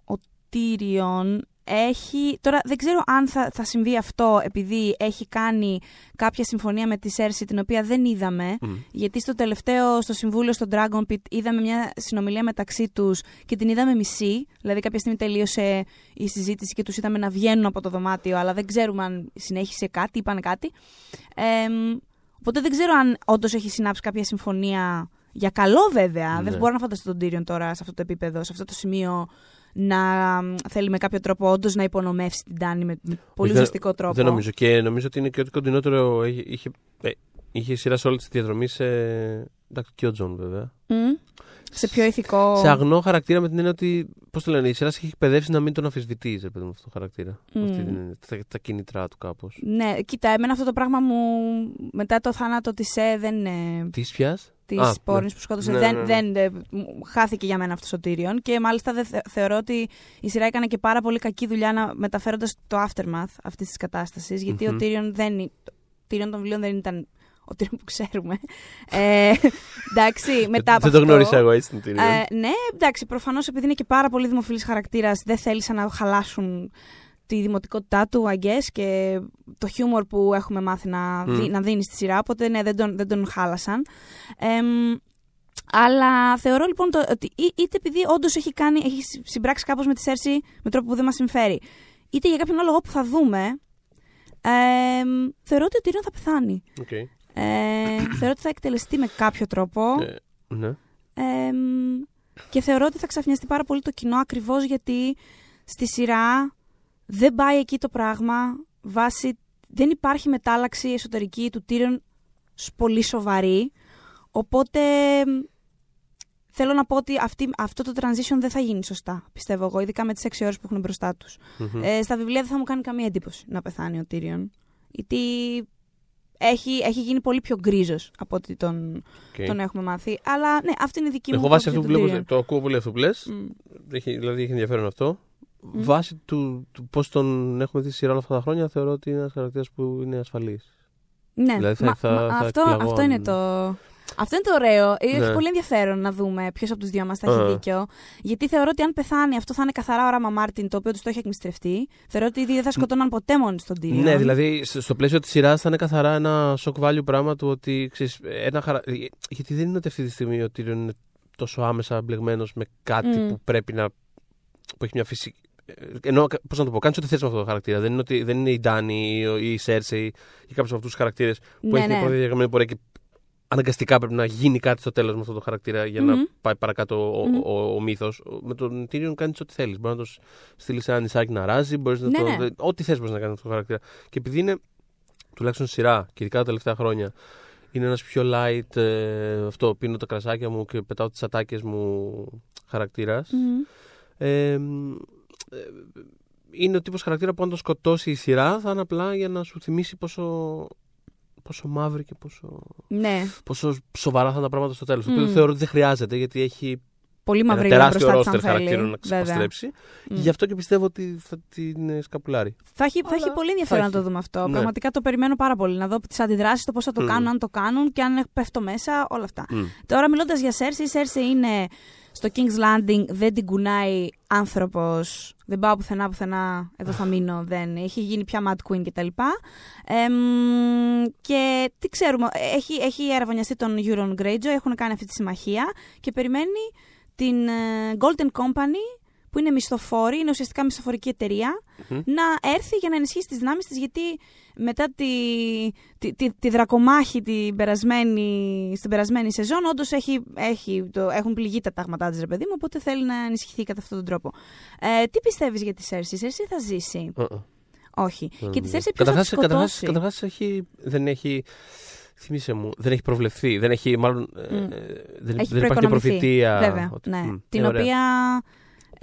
ο Τίριον έχει... Τώρα δεν ξέρω αν θα, θα συμβεί αυτό επειδή έχει κάνει κάποια συμφωνία με τη Σέρση την οποία δεν είδαμε. Μμ. Γιατί στο τελευταίο, στο συμβούλιο στο Dragon Pit, είδαμε μια συνομιλία μεταξύ τους και την είδαμε μισή. Δηλαδή κάποια στιγμή τελείωσε η συζήτηση και τους είδαμε να βγαίνουν από το δωμάτιο, αλλά δεν ξέρουμε αν συνέχισε κάτι, είπαν κάτι. Εμ, οπότε δεν ξέρω αν όντως έχει συνάψει κάποια συμφωνία για καλό βέβαια. Ναι. Δεν μπορώ να φανταστώ τον Tyrion τώρα σε αυτό το επίπεδο, σε αυτό το σημείο να μ, θέλει με κάποιο τρόπο όντως να υπονομεύσει την Ντάνη με, με πολύ δεν- ζωστικό τρόπο. Δεν νομίζω. Και νομίζω ότι είναι και ότι κοντινότερο είχε, είχε, ε, είχε σειρά σε όλη τη διαδρομή σε. Εντάξει, και ο Τζον βέβαια. Μμ. Σε πιο ηθικό. Σε αγνό χαρακτήρα με την έννοια ότι. Πώς το λένε, η σειρά σε έχει εκπαιδεύσει να μην τον αμφισβητεί, ρε παιδί μου, αυτό το χαρακτήρα. Μμ. Αυτή την, τα, τα κίνητρά του κάπως. Ναι, κοίτα, εμένα αυτό το πράγμα μου μετά το θάνατο της ΣΕ δεν είναι. Τι πια. Της Α, πόρνης ναι. που σκότωσε. Ναι, δεν, ναι, ναι. δεν, ε, μου χάθηκε για μένα αυτό ο Tyrion. Και μάλιστα δεν θε- θεωρώ ότι η σειρά έκανε και πάρα πολύ κακή δουλειά να μεταφέροντας το aftermath αυτής της κατάστασης. Γιατί Μμμ. ο Tyrion δεν. είναι- Το Tyrion των βιβλίων δεν ήταν ο Tyrion που ξέρουμε. ε, εντάξει, μετά από Δεν το αυτό- γνώρισα εγώ έτσι την Tyrion. ε, ναι, εντάξει, προφανώς επειδή είναι και πάρα πολύ δημοφιλής χαρακτήρας, δεν θέλησαν να χαλάσουν τη δημοτικότητά του, I guess, και το χιούμορ που έχουμε μάθει να, Μμ. δι- να δίνει στη σειρά, οπότε ναι, δεν τον, δεν τον χάλασαν. Εμ, αλλά θεωρώ λοιπόν το, ότι ή- είτε επειδή όντως έχει, κάνει, έχει συ- συμπράξει κάπως με τη Σέρση με τρόπο που δεν μας συμφέρει, είτε για κάποιον άλλο λόγο που θα δούμε, εμ, θεωρώ ότι ο Τύριον θα πεθάνει. Οκ. Ε, θεωρώ ότι θα εκτελεστεί με κάποιο τρόπο. Ε, ναι. Εμ, και θεωρώ ότι θα ξαφνιαστεί πάρα πολύ το κοινό ακριβώς γιατί στη σειρά δεν πάει εκεί το πράγμα βάσει δεν υπάρχει μετάλλαξη εσωτερική του Τύριον σ- πολύ σοβαρή οπότε εμ, θέλω να πω ότι αυτή, αυτό το transition δεν θα γίνει σωστά πιστεύω εγώ ειδικά με τις 6 ώρες που έχουν μπροστά τους Μμμ. ε, στα βιβλία δεν θα μου κάνει καμία εντύπωση να πεθάνει ο Τύριον γιατί έχει, έχει γίνει πολύ πιο γκρίζος από ότι τον, Οκ. τον έχουμε μάθει. Αλλά ναι, αυτή είναι η δική μου Εγώ βάσει άποψη αυτού που για βλέπω, τον το ακούω πολύ αυτό που λες. Tyrion. Μμ. Δηλαδή έχει ενδιαφέρον αυτό. Βάσει του, του πώς τον έχουμε δει στη σειρά όλα αυτά τα χρόνια, θεωρώ ότι είναι ένας χαρακτήρας που είναι ασφαλής. Ναι, Δηλαδή θα- μα- θα- μα θα αυτό, εκπλαγώ αυτό αν- είναι το. Αυτό είναι το ωραίο. Έχει Ναι. πολύ ενδιαφέρον να δούμε ποιος από τους δύο μας θα έχει Α. δίκιο. Γιατί θεωρώ ότι αν πεθάνει, αυτό θα είναι καθαρά όραμα Μάρτιν, το οποίο του το έχει εκμυστηρευτεί. Θεωρώ ότι οι δύο δεν θα σκοτώναν ποτέ μόνοι στον Tyrion. Ναι, δηλαδή στο στο πλαίσιο της σειράς θα είναι καθαρά ένα shock value πράγμα του ότι ξέρεις, ένα χαρα... Γιατί δεν είναι ότι αυτή τη στιγμή ο Tyrion είναι τόσο άμεσα μπλεγμένος με κάτι Μμ. που πρέπει να. που έχει μια φυσική. Ενώ, πώς να το πω, κάνεις ό,τι θες με αυτό το χαρακτήρα. Δεν είναι, ότι, δεν είναι η Ντάνι ή ο- ή η Σέρσεϊ ή κάποιος από αυτούς τους χαρακτήρες που ναι, έχει μια ναι. προδιαγραμμένη πορεία και αναγκαστικά πρέπει να γίνει κάτι στο τέλος με αυτό το χαρακτήρα για να Μμμ. πάει παρακάτω ο, Μμμ. ο, ο, μύθος. Με τον Tyrion κάνεις ό,τι θέλεις. Μπορεί να το στείλεις σε ένα νησάκι να ράζει, μπορείς να Ναι, το. ναι. Ό,τι θες μπορείς να κάνεις αυτό το χαρακτήρα. Και επειδή είναι τουλάχιστον σειρά και ειδικά τα τελευταία χρόνια είναι ένας πιο light ε, αυτό, πίνω τα κρασάκια μου και πετάω τις ατάκες μου χαρακτήρας. Μμμ. Ε, μ, ε, είναι ο τύπος χαρακτήρα που αν τον σκοτώσει η σειρά θα είναι απλά για να σου θυμίσει πόσο, πόσο μαύρη και πόσο, Ναι, πόσο σοβαρά θα είναι τα πράγματα στο τέλος. Το οποίο Μμ. θεωρώ ότι δεν χρειάζεται γιατί έχει πολύ ένα μαυρίλα τεράστιο μπροστά της ρόστερ αν θέλει. χαρακτήρων να Βέβαια. ξεπαστρέψει. Μμ. Γι' αυτό και πιστεύω ότι θα την ε, σκαπουλάρει. Θα έχει, θα Αλλά έχει πολύ ενδιαφέρον θα να το έχει. δούμε αυτό. Ναι. Πραγματικά το περιμένω πάρα πολύ. Να δω τις αντιδράσεις, το πώς θα το Μμ. κάνουν, αν το κάνουν και αν πέφτω μέσα, όλα αυτά. Μμ. Τώρα μιλώντας για Σέρση, η Σέρση είναι στο King's Landing, δεν την κουνάει άνθρωπος. Δεν πάω πουθενά, πουθενά. Εδώ θα μείνω. Δεν. Έχει γίνει πια Mad Queen κτλ. Εμ, και τι ξέρουμε, έχει, έχει αραβωνιαστεί τον Euron Greyjoy, έχουν κάνει αυτή τη συμμαχία και περιμένει την ε, Golden Company που είναι μισθοφόρη, είναι ουσιαστικά μισθοφορική εταιρεία, Μμμ. να έρθει για να ενισχύσει τις δυνάμεις της, γιατί μετά τη, τη, τη, τη δρακομάχη την περασμένη, στην περασμένη σεζόν, όντως έχει, έχει, το, έχουν πληγεί τα τάγματά της, ρε παιδί μου, οπότε θέλει να ενισχυθεί κατά αυτόν τον τρόπο. Ε, τι πιστεύεις για τη Σέρση, η Σέρση θα ζήσει; Ε, ε. Όχι. Δεν και τη νομίζω. Σέρση ποιος θα τη Καταρχάς- καταρχάς- σκοτώσει; Καταρχάς έχει, δεν έχει. Θυμήσε μου, δεν έχει προβλεφθεί. Δεν έχει, μάλλον. ε, Μμ. ε, δεν, Έχει δεν υπάρχει και προοικονομηθεί. προφητεία. Βέβαια, ότι- ναι. Μμ, την ε, ωραία. οποία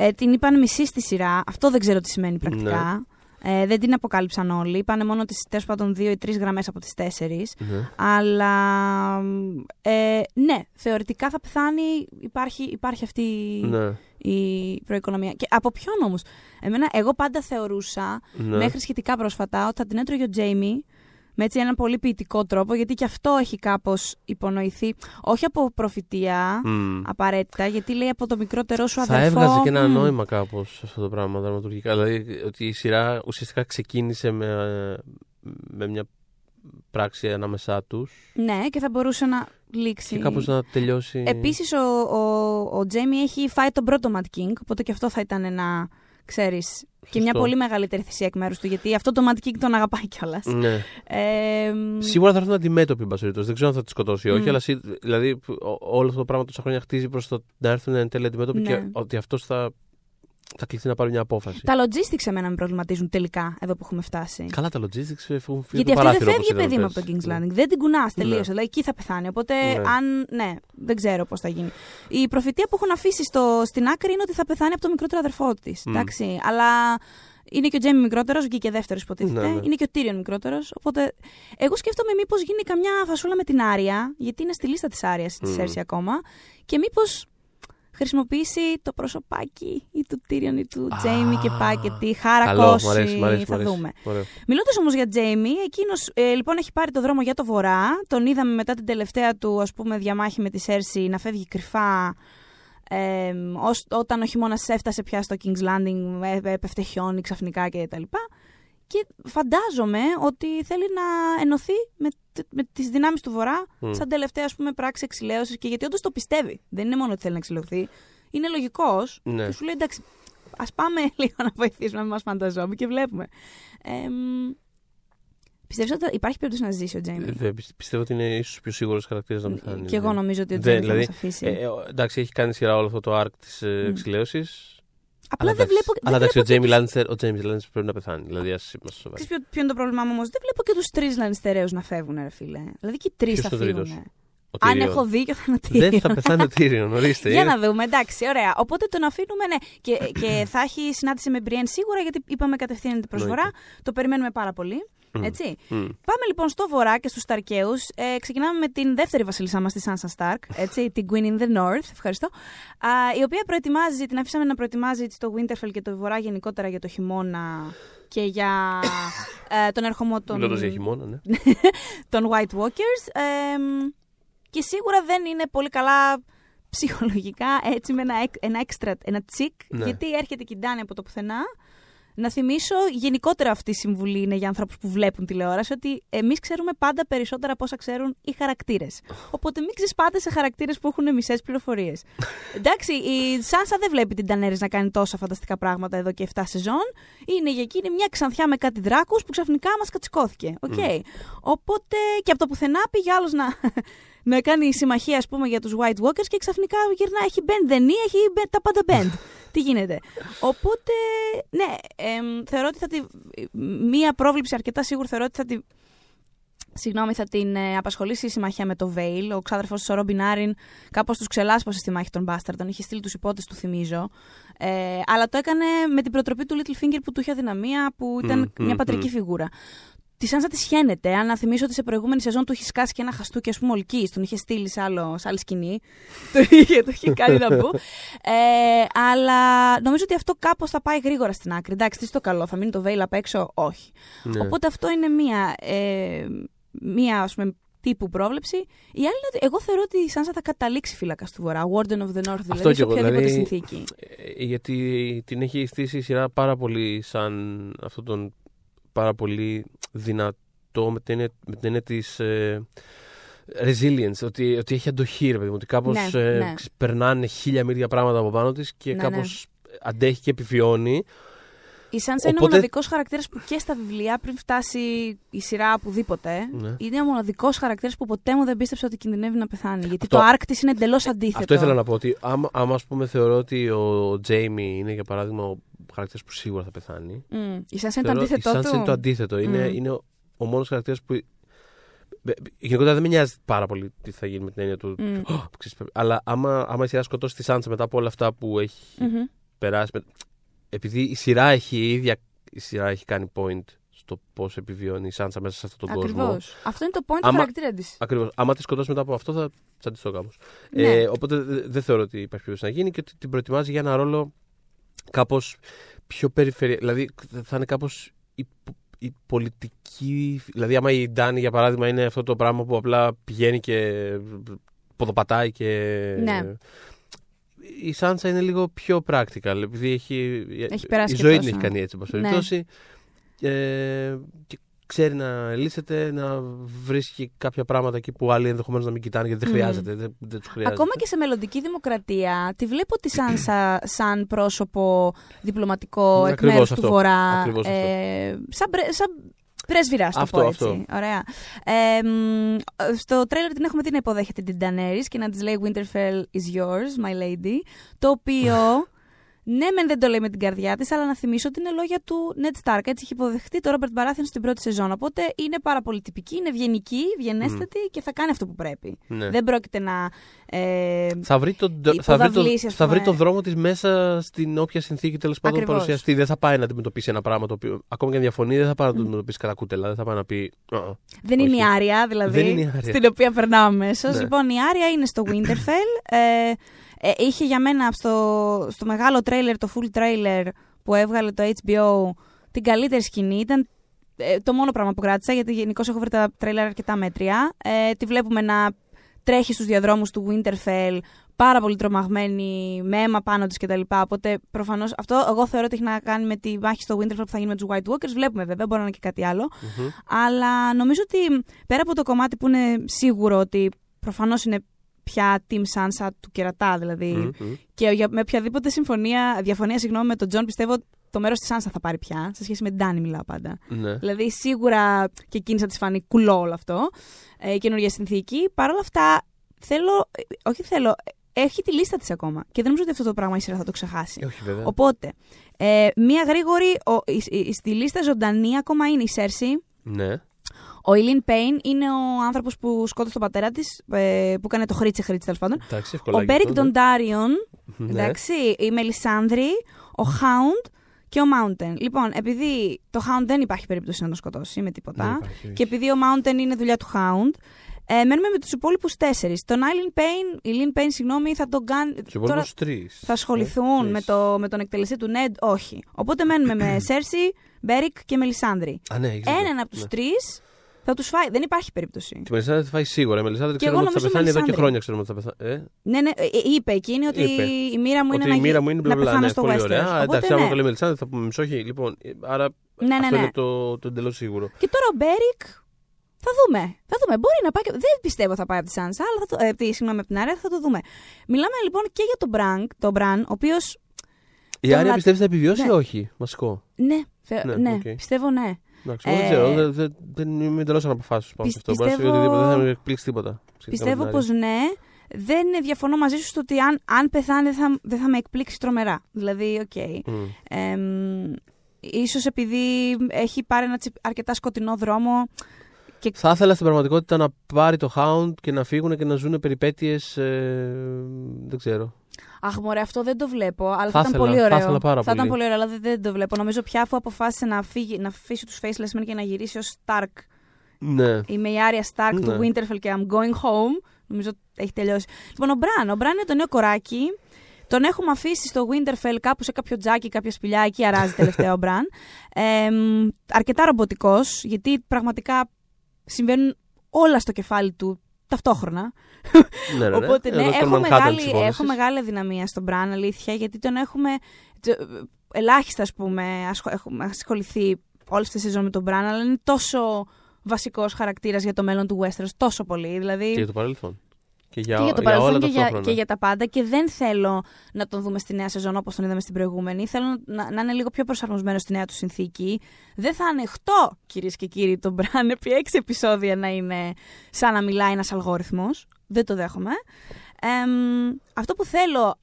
ε, την είπαν μισή στη σειρά. Αυτό δεν ξέρω τι σημαίνει πρακτικά. Ναι. Ε, δεν την αποκάλυψαν όλοι. Είπανε μόνο τις τέλος πάντων δύο ή τρεις γραμμές από τις τέσσερις. Ναι. Αλλά ε, ναι, θεωρητικά θα πεθάνει. Υπάρχει, υπάρχει αυτή Ναι. η προοικονομία. Και από ποιον όμως; Εμένα, εγώ πάντα θεωρούσα Ναι. μέχρι σχετικά πρόσφατα ότι θα την έτρωγε ο Τζέιμι με έτσι έναν πολύ ποιητικό τρόπο, γιατί και αυτό έχει κάπως υπονοηθεί. Όχι από προφητεία Μμ. απαραίτητα, γιατί λέει από το μικρότερό σου Θα αδερφό. έβγαζε και ένα μμ, νόημα κάπως αυτό το πράγμα δραματουργικά. Δηλαδή ότι η σειρά ουσιαστικά ξεκίνησε με, με μια πράξη ανάμεσά τους Ναι, και θα μπορούσε να λήξει. και κάπως να τελειώσει. Επίσης, ο, ο, ο Τζέιμι έχει φάει τον πρώτο Mad King, οπότε και αυτό θα ήταν ένα, ξέρεις, και μια Σωστό. πολύ μεγαλύτερη θυσία εκ μέρους του, γιατί αυτό το Mad King τον αγαπάει κιόλας. Ναι. Ε, μ, Σίγουρα θα έρθουν αντιμέτωποι, εν πάση περιπτώσει. Δεν ξέρω αν θα τη σκοτώσει ή όχι, Μμ. αλλά σί- δηλαδή ο- όλο αυτό το πράγμα τόσα χρόνια χτίζει προς το να έρθουν εν τέλει αντιμέτωποι Ναι. και ότι αυτός θα, θα κληθεί να πάρει μια απόφαση. Τα logistics εμένα με προβληματίζουν τελικά εδώ που έχουμε φτάσει. Καλά, τα logistics έχουν φύγει Γιατί το αυτή δεν παράθυρο, φεύγει, όπως παιδί είδαμε μου, από το πέρσι. King's Ναι. Landing. Δεν την κουνάς τελείως. Ναι. Δηλαδή εκεί θα πεθάνει. Οπότε, Ναι. αν. Ναι, δεν ξέρω πώς θα γίνει. Η προφητεία που έχουν αφήσει στο, στην άκρη είναι ότι θα πεθάνει από το μικρότερο αδερφό της. Μμ. Εντάξει. Αλλά είναι και ο Τζέμι μικρότερος, βγήκε δεύτερος υποτίθεται. Ναι, ναι. Είναι και ο Τίριον μικρότερος. Οπότε, εγώ σκέφτομαι μήπως γίνει καμιά φασούλα με την Άρια, γιατί είναι στη λίστα της Άριας της Μμ. Σέρση ακόμα. Και μήπως χρησιμοποιήσει το προσωπάκι ή του Τίριον ή του Τζέιμι και πάει και τη Καλό, χαρακώσει. μ' αρέσει, μ' αρέσει, μ' θα αρέσει. δούμε. Ωραίο. Μιλώντας όμως για Τζέιμι, εκείνος λοιπόν έχει πάρει το δρόμο για το βορρά. Τον είδαμε μετά την τελευταία του ας πούμε, διαμάχη με τη Σέρση να φεύγει κρυφά. Ε, ως, όταν ο χειμώνα έφτασε πια στο King's Landing, ε, έπεφτε χιόνι ξαφνικά και τα λοιπά. Και φαντάζομαι ότι θέλει να ενωθεί με, τ- με τις δυνάμεις του Βορρά, Μμ. σαν τελευταία ας πούμε, πράξη εξηλαίωσης. Και γιατί όντως το πιστεύει. Δεν είναι μόνο ότι θέλει να εξηλαιωθεί. Είναι λογικός. Ναι. Και σου λέει εντάξει, ας πάμε λίγο να βοηθήσουμε, να μην μας φανταζόμαστε και βλέπουμε. Ε, Πιστεύεις ότι υπάρχει περίπτωση να ζήσει ο Τζέιμι; Δεν πιστε- πιστεύω ότι είναι ίσως πιο σίγουρος χαρακτήρας να πεθάνει. Και εγώ νομίζω ότι ο Δεν- Τζέιμι θα δηλαδή, μας αφήσει. Ε, ε, εντάξει, έχει κάνει σειρά όλο αυτό το arc της Μμ. εξηλαίωσης. Απλά δεν βλέπω. Αλλά δεν εντάξει, ο βλέπω Τζέιμι και τους- Λάνιστερ ο Τζέιμι Λάνιστερ πρέπει να πεθάνει. Δηλαδή, ας είμαστε σοβαροί. Ξέρεις ποιο, ποιο είναι το πρόβλημά μου όμως; Δεν βλέπω και τους τρεις Λανιστερέου να φεύγουν, ρε φίλε. Δηλαδή και οι τρεις Ποιος θα είναι ο τρίτος; φύγουν. Ο Αν Tyrion. έχω δίκιο θα είναι ο Tyrion. Δεν θα πεθάνει ο Τίριον, ορίστε. Για είναι- να δούμε, εντάξει, ωραία. Οπότε τον αφήνουμε, ναι. Και, και θα έχει συνάντηση με Μπριέν σίγουρα, γιατί είπαμε κατευθύνεται προσφορά. Εννοείται. Το περιμένουμε πάρα πολύ. Μμ. Έτσι. Μμ. Πάμε λοιπόν στο βορρά και στους Σταρκαίους. Ε, ξεκινάμε με την δεύτερη βασίλισσά μας, τη Sansa Stark, έτσι, την Queen in the North, ευχαριστώ, α, η οποία προετοιμάζει, την αφήσαμε να προετοιμάζει έτσι, το Winterfell και το βορρά γενικότερα για το χειμώνα και για ε, τον ερχομό των, Μιλώντας για χειμώνα, ναι. των White Walkers. Ε, μ, και σίγουρα δεν είναι πολύ καλά ψυχολογικά, έτσι με ένα, εκ- ένα έξτρα, ένα τσικ, Ναι. γιατί έρχεται και η Ντάνη από το πουθενά. Να θυμίσω, γενικότερα αυτή η συμβουλή είναι για ανθρώπους που βλέπουν τηλεόραση, ότι εμείς ξέρουμε πάντα περισσότερα από όσα ξέρουν οι χαρακτήρες. Οπότε μην ξεσπάτε σε χαρακτήρες που έχουν μισές πληροφορίες. Εντάξει, η Σάνσα δεν βλέπει την Ντανέρη να κάνει τόσα φανταστικά πράγματα εδώ και 7 σεζόν. Είναι για εκείνη μια ξανθιά με κάτι δράκους που ξαφνικά μας κατσικώθηκε. Οκ. Οπότε και από το πουθενά πήγε άλλος να, να κάνει συμμαχία, ας πούμε, για τους White Walkers και ξαφνικά γυρνά. Έχει bend δεν έχει bend- τα πάντα bend. Τι γίνεται. Οπότε, ναι, εμ, θεωρώ ότι θα τη. Μία πρόβλεψη αρκετά σίγουρη θεωρώ ότι θα τη. Συγγνώμη, θα την ε, απασχολήσει η συμμαχία με το Veil. Ο ξάδερφος τη, ο Ρόμπιν Άριν, κάπως τους ξελάσπωσε στη μάχη των Μπάσταρντων. Είχε στείλει τους υπότες του, θυμίζω. Ε, αλλά το έκανε με την προτροπή του Littlefinger που του είχε αδυναμία, που ήταν Μμ, μια μμ, πατρική μμ. φιγούρα. Τη Σάνσα τη χαίνεται. Αν να θυμίσω ότι σε προηγούμενη σεζόν του είχε σκάσει και ένα χαστούκι, ας πούμε, ολική. Τον είχε στείλει σε, άλλο, σε άλλη σκηνή. το, είχε, το είχε κάνει να πω. Ε, αλλά νομίζω ότι αυτό κάπως θα πάει γρήγορα στην άκρη. Εντάξει, τι στο καλό, θα μείνει το Veil απ' έξω, όχι. Ναι. Οπότε αυτό είναι μία, ε, μία ας πούμε, τύπου πρόβλεψη. Η άλλη είναι ότι εγώ θεωρώ ότι η Σάνσα θα καταλήξει φύλακα του Βορρά. Warden of the North, δηλαδή, κι σε εγώ, οποιαδήποτε δηλαδή, συνθήκη. Ε, γιατί την έχει στήσει η σειρά πάρα πολύ σαν αυτόν τον πάρα πολύ δυνατό με την έννοια, με την έννοια της ε, resilience, ότι, ότι έχει αντοχή, ρε παιδί μου, ότι κάπως Ναι, ε, ναι. ξ- περνάνε χίλια μύρια πράγματα από πάνω της και Ναι, κάπως αντέχει και επιβιώνει. Η Σάνσα είναι ο Οπότε- μοναδικός χαρακτήρας που και στα βιβλία, πριν φτάσει η σειρά οπουδήποτε, Ναι. είναι ο μοναδικός χαρακτήρας που ποτέ μου δεν πίστεψε ότι κινδυνεύει να πεθάνει. Γιατί Αυτό- το arc της είναι εντελώς αντίθετο. Αυτό ήθελα να πω, ότι άμα, άμα ας πούμε θεωρώ ότι ο Τζέιμι είναι για παράδειγμα ο χαρακτήρας που σίγουρα θα πεθάνει. Μμ. Η Σάνσα είναι το Θεωρώ- αντίθετό η Sansa του. είναι το αντίθετο. Είναι, Μμ. είναι ο, ο μόνος χαρακτήρας που. Ε, Γενικότερα δεν με νοιάζει πάρα πολύ τι θα γίνει με την έννοια του. Μμ. «Ω, ξέρεις, πρέπει». Αλλά άμα, άμα η σειρά σκοτώσει τη Σάντσα μετά από όλα αυτά που έχει Μμμ. περάσει. με- Επειδή η σειρά έχει η ίδια η σειρά έχει κάνει point στο πώς επιβιώνει η Σάντσα μέσα σε αυτόν τον κόσμο. Ακριβώς. Αυτό είναι το point του Άμα- χαρακτήρα της. Ακριβώς. Άμα τη σκοτώσει μετά από αυτό θα τσαντιστώ κάπω. Ναι. Ε, οπότε δε- δεν θεωρώ ότι υπάρχει περίπτωση να γίνει και ότι την προετοιμάζει για ένα ρόλο κάπως πιο περιφερειακό. Δηλαδή θα είναι κάπως η, η πολιτική. Δηλαδή, άμα η Ντάνη για παράδειγμα είναι αυτό το πράγμα που απλά πηγαίνει και ποδοπατάει και. Ναι. Η Σάντσα είναι λίγο πιο practical, επειδή έχει, Έχει περάσει η και ζωή την τόσο. έχει κάνει έτσι, εν πάση Ναι. περιπτώσει. Ε, και ξέρει να λύσεται, να βρίσκει κάποια πράγματα εκεί που άλλοι ενδεχομένως να μην κοιτάνε γιατί δεν Μμμ. χρειάζεται. Δεν, δεν τους χρειάζεται. Ακόμα και σε μελλοντική δημοκρατία, τη βλέπω τη Σάνσα σαν πρόσωπο διπλωματικό εκ Ακριβώς μέρους του αυτό. Βορρά. Ακριβώς αυτό. ε, σαν, πρέ- σαν πρέσβυρα, το Αυτό, πω έτσι. αυτό. Ωραία. Ε, μ, στο τρέλερ την έχουμε δει να υποδέχεται την Daenerys και να της λέει Winterfell is yours, my lady. Το οποίο, ναι μεν δεν το λέει με την καρδιά της, αλλά να θυμίσω ότι είναι λόγια του Ned Stark. Έτσι έχει υποδεχτεί το Robert Baratheon στην πρώτη σεζόν. Οπότε είναι πάρα πολύ τυπική, είναι ευγενική, ευγενέστατη και θα κάνει αυτό που πρέπει. Ναι. Δεν πρόκειται να... Ε, Θα βρει, τον, θα, βρει το, υποδαβλήσει, ας θα βρει πούμε. το δρόμο της μέσα στην όποια συνθήκη τέλος πάντων Ακριβώς. παρουσιαστεί. Δεν θα πάει να αντιμετωπίσει ένα πράγμα το οποίο, ακόμα και αν διαφωνεί, δεν θα πάει να το αντιμετωπίσει κατά κούτελα. Δεν θα πάει να πει. «Α, Δεν Όχι. είναι η Άρια, δηλαδή, Δεν είναι η Άρια. στην οποία περνάω αμέσως. Ναι. Λοιπόν, η Άρια είναι στο Winterfell. ε, ε, είχε για μένα στο, στο μεγάλο τρέιλερ, το full trailer που έβγαλε το HBO, την καλύτερη σκηνή. Ήταν ε, το μόνο πράγμα που κράτησα, γιατί γενικώς έχω βρει τα τρέιλερ αρκετά μέτρια. Ε, τη βλέπουμε να τρέχει στους διαδρόμους του Winterfell, πάρα πολύ τρομαγμένη, με αίμα πάνω της κτλ. Οπότε προφανώς αυτό εγώ θεωρώ ότι έχει να κάνει με τη μάχη στο Winterfell που θα γίνει με τους White Walkers. Βλέπουμε βέβαια, μπορεί να είναι και κάτι άλλο. μμμ. Αλλά νομίζω ότι πέρα από το κομμάτι που είναι σίγουρο ότι προφανώς είναι πια Team Sansa του κερατά, δηλαδή. Μμμ, μμμ. Και για- με οποιαδήποτε συμφωνία, διαφωνία συγγνώμη, με τον Τζον, πιστεύω το μέρος της Sansa θα πάρει πια. Σε σχέση με την Ντάνη, μιλάω πάντα. Ναι. Δηλαδή, σίγουρα και εκείνη θα της φανεί κουλό όλο αυτό. Ε, καινούργια συνθήκη. Παρ' όλα αυτά, θέλω. ε, Όχι θέλω. ε, Έχει τη λίστα της ακόμα. Και δεν νομίζω ότι αυτό το πράγμα η σειρά θα το ξεχάσει. Ε, Όχι, βέβαια. Οπότε, ε, μία γρήγορη. Ο, η- η- στη λίστα ζωντανή ακόμα είναι η Σέρση. Ναι. Ο Ίλιν Πέιν είναι ο άνθρωπος που σκότωσε τον πατέρα της, που έκανε το χρίτσι χρίτσι τέλος πάντων. Εντάξει, Ο ευκολάκι Μπέρικ αυτό, ναι. Ντοντάριον, Ναι. εντάξει, η Μελισάνδρη, ο Hound και ο Mountain. Λοιπόν, επειδή το Hound δεν υπάρχει περίπτωση να τον σκοτώσει με τίποτα. Δεν υπάρχει, όχι. και επειδή ο Mountain είναι δουλειά του Hound. Ε, μένουμε με τους υπόλοιπους τέσσερις. Τον Ilyn Payne, Ilyn Payne, συγγνώμη, θα τον κάνει. Τους υπόλοιπους τρεις. θα ασχοληθούν με, το, με τον εκτελεστή του Ned, όχι. Οπότε μένουμε με Σέρσι, Μπέρικ και Μελισάνδρη. Α, ναι, έχεις δίκιο. Έναν από τους Ναι. τρεις θα τους φάει. Δεν υπάρχει περίπτωση. Τη Μελισάνδρη θα φάει σίγουρα. Η Μελισάνδρη Και εγώ ξέρουμε ότι θα νομίζω πεθάνει εδώ και Μελισάνδρη. χρόνια. Ξέρουμε ότι θα πεθάνει. Ε; Ναι, ναι, ε, ε, είπε εκείνη ότι Είπε. η μοίρα μου είναι Ότι να, η μοίρα γι- μου είναι να μπλα μπλα. πεθάνω Ναι, στο πολύ Westeros. ωραία. Α, Οπότε, εντάξει, άμα ναι. το λέει Μελισάνδρη θα πούμε μισό όχι. Λοιπόν, ε, άρα Ναι, ναι, αυτό ναι. είναι το, το εντελώς σίγουρο. Και τώρα ο Μπέρικ. Θα δούμε. Θα δούμε. Μπορεί να πάει. και- Δεν πιστεύω θα πάει από τη Σάνσα, αλλά θα το. Ε, τη, συγγνώμη, από την Άρια, θα το δούμε. Μιλάμε λοιπόν και για τον Μπραν, τον Μπραν, ο οποίος. Η Τον Άρια λα- πιστεύεις θα επιβιώσει ή Ναι. όχι. Βασικό. Ναι, θε- Ναι, ναι, οκ. πιστεύω ναι. Εντάξει, εγώ δεν Ε, ξέρω. Δεν, δεν, δεν είμαι εντελώς αναποφάσιστο πάνω σε Πι- αυτό. Μπορεί να πιστεύω- συμβεί οτιδήποτε. Δεν θα με εκπλήξει τίποτα. σχετικά με Πιστεύω την πως Άρια. ναι. Δεν διαφωνώ μαζί σου στο ότι αν, αν πεθάνει δεν θα, δεν θα με εκπλήξει τρομερά. Δηλαδή, οκ. Μμ. Εμ, ίσως επειδή έχει πάρει ένα τσι- αρκετά σκοτεινό δρόμο Θα ήθελα στην πραγματικότητα να πάρει το Hound και να φύγουν και να ζουν περιπέτειες ε, δεν ξέρω. Αχ, μωρέ, αυτό δεν το βλέπω. Αλλά θα, Θα ήταν ήθελα, πολύ θα ωραίο. ήθελα πάρα θα ήταν πολύ. πολύ ωραίο, αλλά δεν, δεν το βλέπω. Νομίζω πια αφού αποφάσισε να, φύγει, να αφήσει τους Faceless Men και να γυρίσει ως Stark. Ναι. Είμαι η Άρια Stark του Ναι. Winterfell και I'm going home. Νομίζω έχει τελειώσει. Λοιπόν, ο Μπραν. Ο Μπραν είναι το νέο κοράκι. Τον έχουμε αφήσει στο Winterfell κάπου σε κάποιο τζάκι, κάποια σπηλιά. Εκεί αράζει τελευταία ο Μπραν. Ε, μ, αρκετά ρομποτικός, γιατί πραγματικά συμβαίνουν όλα στο κεφάλι του ταυτόχρονα. ναι, ναι, ναι. Οπότε ναι, Εδώ στο έχω Manhattan της μεγάλη, υπόθεσης. έχω μεγάλη δυναμία στον Μπραν, αλήθεια, γιατί τον έχουμε. το- ελάχιστα, ας πούμε, ασχο- έχουμε ασχοληθεί όλη αυτή τη σεζόν με τον Μπραν, αλλά είναι τόσο βασικός χαρακτήρας για το μέλλον του Westeros, τόσο πολύ. Δηλαδή, Και για το παρελθόν. Και για, και για το για όλα παρελθόν και για, ταυτόχρονα. και για τα πάντα. Και δεν θέλω να τον δούμε στη νέα σεζόν όπως τον είδαμε στην προηγούμενη. Θέλω να, να είναι λίγο πιο προσαρμοσμένο στη νέα του συνθήκη. Δεν θα ανεχτώ, κυρίες και κύριοι, τον Μπραν επί έξι επεισόδια να είναι σαν να μιλάει ένας αλγόριθμος. Δεν το δέχομαι. Εμ, αυτό που θέλω.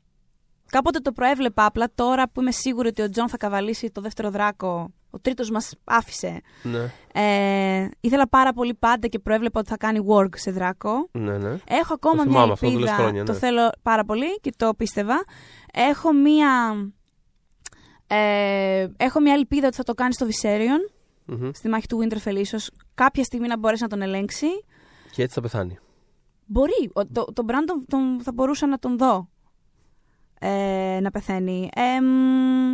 Κάποτε το προέβλεπα απλά τώρα που είμαι σίγουρη ότι ο Τζον θα καβαλήσει το δεύτερο δράκο. Ο τρίτος μας άφησε. Ναι, Ε, ήθελα πάρα πολύ πάντα και προέβλεπα ότι θα κάνει warg σε δράκο. ναι, ναι. Έχω ακόμα Το μια θυμάμαι αυτό, το ελπίδα. λες χρόνια, ναι. Το θέλω πάρα πολύ και το πίστευα. Έχω μια. Ε, έχω μια ελπίδα ότι θα το κάνει στο Viserion, Μμμ. στη μάχη του Winterfell ίσως. Κάποια στιγμή να μπορέσει να τον ελέγξει. Και έτσι θα πεθάνει. Μπορεί. Ο, το, τον Bran τον, τον- θα μπορούσα να τον δω ε, να πεθαίνει. Ε, μ,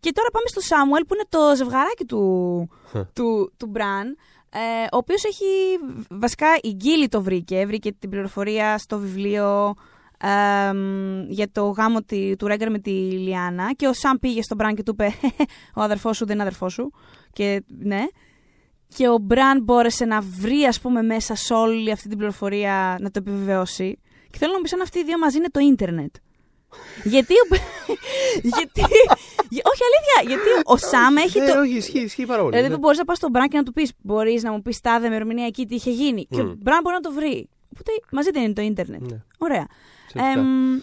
και τώρα πάμε στο Σάμουελ που είναι το ζευγαράκι του, του, του Μπραν. Ε, ο οποίος έχει, βασικά η Γκίλη το βρήκε, βρήκε την πληροφορία στο βιβλίο ε, μ, για το γάμο τη- του Ρέγκερ με τη Λιάννα και ο Σαμ πήγε στον Μπραν και του είπε ο αδερφός σου δεν είναι αδερφός σου και ναι. Και ο Μπραν μπόρεσε να βρει ας πούμε μέσα σε όλη αυτή την πληροφορία να το επιβεβαιώσει. Και θέλω να μου πεις αν αυτοί οι δύο μαζί είναι το ίντερνετ γιατί ο... γιατί... όχι αλήθεια, γιατί ο Σαμ έχει Ναι, το... όχι, ισχύει, ισχύει πάρα πολύ. Δηλαδή ναι. δεν μπορείς να πας στον Μπραν και να του πεις: Μπορείς να μου πεις τάδε ημερομηνία εκεί τι είχε γίνει. Και ο Μμ. Μπραν μπορεί να το βρει. Οπότε μαζί δεν είναι το ίντερνετ. Ναι, Ωραία. σχετικά. Εμ,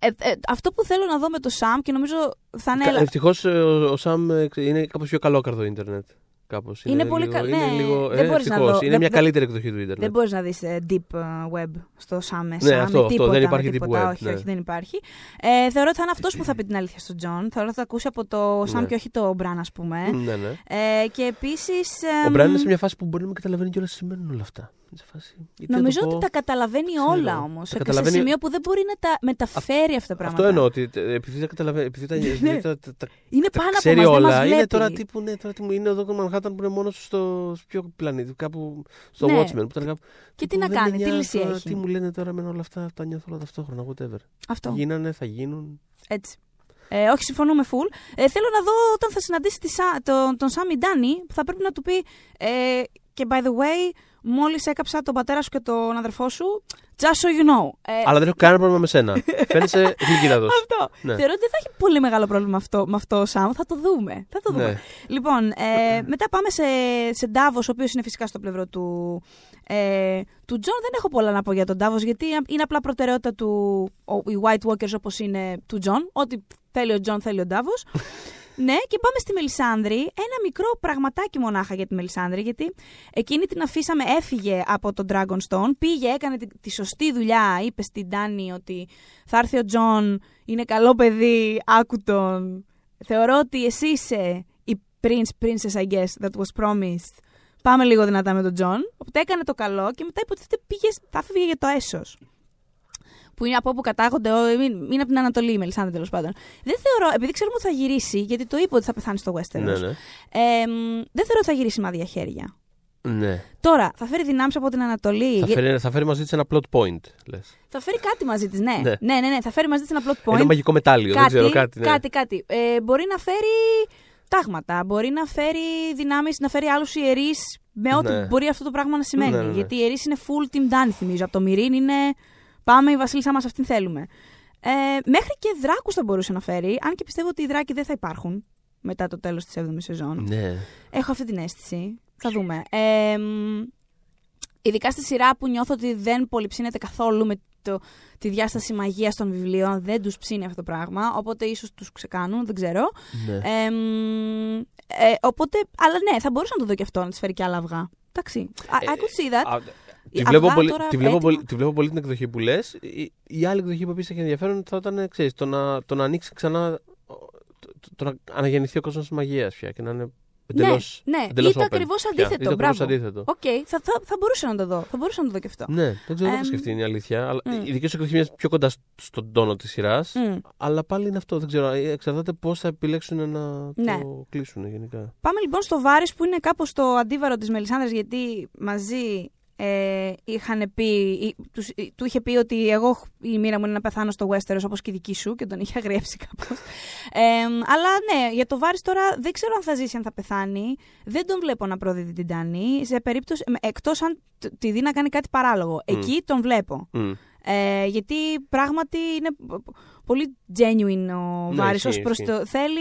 ε, ε, αυτό που θέλω να δω με το Σαμ και νομίζω θα είναι. έλα- Ευτυχώς ο, ο Σαμ ε, είναι κάπως πιο καλόκαρδο ίντερνετ. Κάπως. Είναι πολύ λίγο, κα- είναι ναι, λίγο, δεν ε, μπορείς να ευτυχώς. δω. Είναι Δεν- μια δεν- καλύτερη εκδοχή του ίντερνετ. Δεν μπορείς να δεις deep ε, web στο Σαμ μέσα. Ναι, αυτό, με αυτό, τίποτα, δεν με υπάρχει deep τίποτα. web, Όχι, ναι. όχι, δεν υπάρχει. Ε, θεωρώ ότι θα είναι αυτός που θα πει την αλήθεια στον Τζον. Θεωρώ ότι θα ακούσει από το Σαμ Ναι. και όχι το Μπραν, ας πούμε. Ναι, ναι. Ε, και επίσης. Ο Μπραν είναι σε μια φάση που μπορεί να μην καταλαβαίνει κιόλας τι σημαίνουν όλα αυτά. Είναι σε φάση, γιατί να Νομίζω το ότι πω. τα καταλαβαίνει Ξέρω. όλα όμως. Τα Σε, καταλαβαίνει- σε σημείο που δεν μπορεί να τα μεταφέρει αυτά τα πράγματα. Αυτό εννοώ. Ότι ε, επειδή τα καταλαβαίνει. Επειδή τα, επειδή τα, τα, τα, Είναι τα πάνω από ξέρει μας, δεν όλα. μας είναι βλέπει. τώρα τύπου. Ναι, τώρα τύπου είναι εδώ το Manhattan που είναι μόνο στο, στο πιο πλανήτη. Κάπου στο Ναι. Watchmen. Που ήταν κάπου, Και τι τύπου, να δεν με κάνει, τι νοιάζει λύση τώρα, έχει; Τι μου λένε τώρα με όλα αυτά. Τα νιώθω όλα ταυτόχρονα. Whatever. Αυτό. Γίνανε, θα γίνουν. Έτσι. Ε, όχι, συμφωνούμε full. Ε, θέλω να δω όταν θα συναντήσει τη, Σα- τον, τον Σάμι Ντάνι, που θα πρέπει να του πει. Ε, και by the way, μόλις έκαψα τον πατέρα σου και τον αδερφό σου, just so you know. Ε, Αλλά δεν έχω κανένα πρόβλημα με σένα. Φαίνεσαι γλυκύτατος. αυτό. Ναι. Θεωρώ ότι δεν θα έχει πολύ μεγάλο πρόβλημα αυτό, με αυτό ο Σαμ. Θα το δούμε. Θα το δούμε. Ναι. Λοιπόν, ε, μετά πάμε σε, σε Ντάβος, ο οποίος είναι φυσικά στο πλευρό του. Ε, του Τζον δεν έχω πολλά να πω για τον Ντάβος, γιατί είναι απλά προτεραιότητα του. Ο, οι White Walkers όπως είναι του Τζον. Ό,τι θέλει ο Τζον θέλει ο Ντάβος. ναι, και πάμε στη Μελισάνδρη. Ένα μικρό πραγματάκι μονάχα για τη Μελισάνδρη, γιατί εκείνη την αφήσαμε, έφυγε από τον Dragonstone, πήγε, έκανε τη, τη σωστή δουλειά, είπε στην Ντάνη ότι θα έρθει ο Τζον, είναι καλό παιδί, άκου τον, θεωρώ ότι εσύ είσαι η prince, princess, I guess, that was promised. Πάμε λίγο δυνατά με τον Τζον. Οπότε έκανε το καλό και μετά υποτίθεται πήγε, θα φύγε για το Essos. Που είναι από όπου κατάγονται, είναι από την Ανατολή η Μελισάνδρα τέλος πάντων. Δεν θεωρώ, επειδή ξέρουμε ότι θα γυρίσει, γιατί το είπε ότι θα πεθάνει στο Westeros. Ναι, ναι. Ε, δεν θεωρώ ότι θα γυρίσει με άδεια χέρια. Ναι. Τώρα, θα φέρει δυνάμεις από την Ανατολή. Θα φέρει, θα φέρει μαζί της ένα plot point, λες. Θα φέρει κάτι μαζί της, ναι. Ναι. ναι. Ναι, ναι, Θα φέρει μαζί της ένα plot point. Ένα μαγικό μετάλλιο, κάτι, δεν ξέρω κάτι. Ναι. Κάτι, κάτι. Ε, μπορεί να φέρει τάγματα. Μπορεί να φέρει δυνάμεις, να φέρει άλλους ιερείς με ό,τι Ναι. μπορεί αυτό το πράγμα να σημαίνει. Ναι, ναι, ναι. Γιατί οι ιερείς είναι full team Dani, θυμίζω. Από το Μυρίν είναι. Πάμε, η Βασίλισσα μας αυτήν θέλουμε. Ε, μέχρι και δράκους θα μπορούσε να φέρει. Αν και πιστεύω ότι οι δράκοι δεν θα υπάρχουν μετά το τέλος της 7η σεζόν. Ναι. Έχω αυτή την αίσθηση. Θα δούμε. Ε, μ, ειδικά στη σειρά που νιώθω ότι δεν πολυψύνεται καθόλου με το, τη διάσταση μαγείας των βιβλίων. Δεν τους ψήνει αυτό το πράγμα. Οπότε ίσως τους ξεκάνουν, δεν ξέρω. ναι. Ε, μ, ε, οπότε, αλλά ναι, θα μπορούσα να το δω και αυτό, να τη φέρει και άλλα αυγά. Εντάξει. I, I could see that. Α, Τη Αυγά βλέπω, πολύ, τώρα τη, βλέπω έτοιμα. πολύ, τη βλέπω πολύ την εκδοχή που λες. Η, η άλλη εκδοχή που επίσης έχει ενδιαφέρον θα ήταν ξέρεις, το, να, το να ανοίξει ξανά. Το, το να αναγεννηθεί ο κόσμος της μαγείας πια και να είναι εντελώς. ναι, ναι. εντελώς ή το open ακριβώς πια. αντίθετο. Ή το ακριβώς Μπράβο. αντίθετο. Οκ, θα, θα, θα μπορούσα να το δω. Θα μπορούσα να το δω και αυτό. Ναι, δεν ξέρω, δεν το Εμ, σκεφτεί είναι η αλήθεια. Αλλά μ. Η δική σου εκδοχή μοιάζει πιο κοντά σ- στον τόνο της σειράς. Μμ. Αλλά πάλι είναι αυτό. Δεν ξέρω. Ε, Εξαρτάται πώς θα επιλέξουν να Ναι. το κλείσουν γενικά. Πάμε λοιπόν στο Βάρης που είναι κάπως το αντίβαρο της Μελισάνδρας γιατί μαζί ε, είχαν πει, ή- τους, ή- του είχε πει ότι εγώ η μοίρα μου είναι να πεθάνω στο Westeros όπως και η δική σου και τον είχε αγριέψει κάπως. Ε, αλλά ναι, για το Βάρης τώρα δεν ξέρω αν θα ζήσει, αν θα πεθάνει. Δεν τον βλέπω να προδίδει την Τάνη, σε περίπτωση, ε, εκτός αν τ- τη δει να κάνει κάτι παράλογο. Εκεί τον βλέπω. Μμ. Ε, γιατί πράγματι είναι π- π- πολύ genuine ο Ναι, Βάρης ισχύει, ως προς ισχύει. το... Θέλει,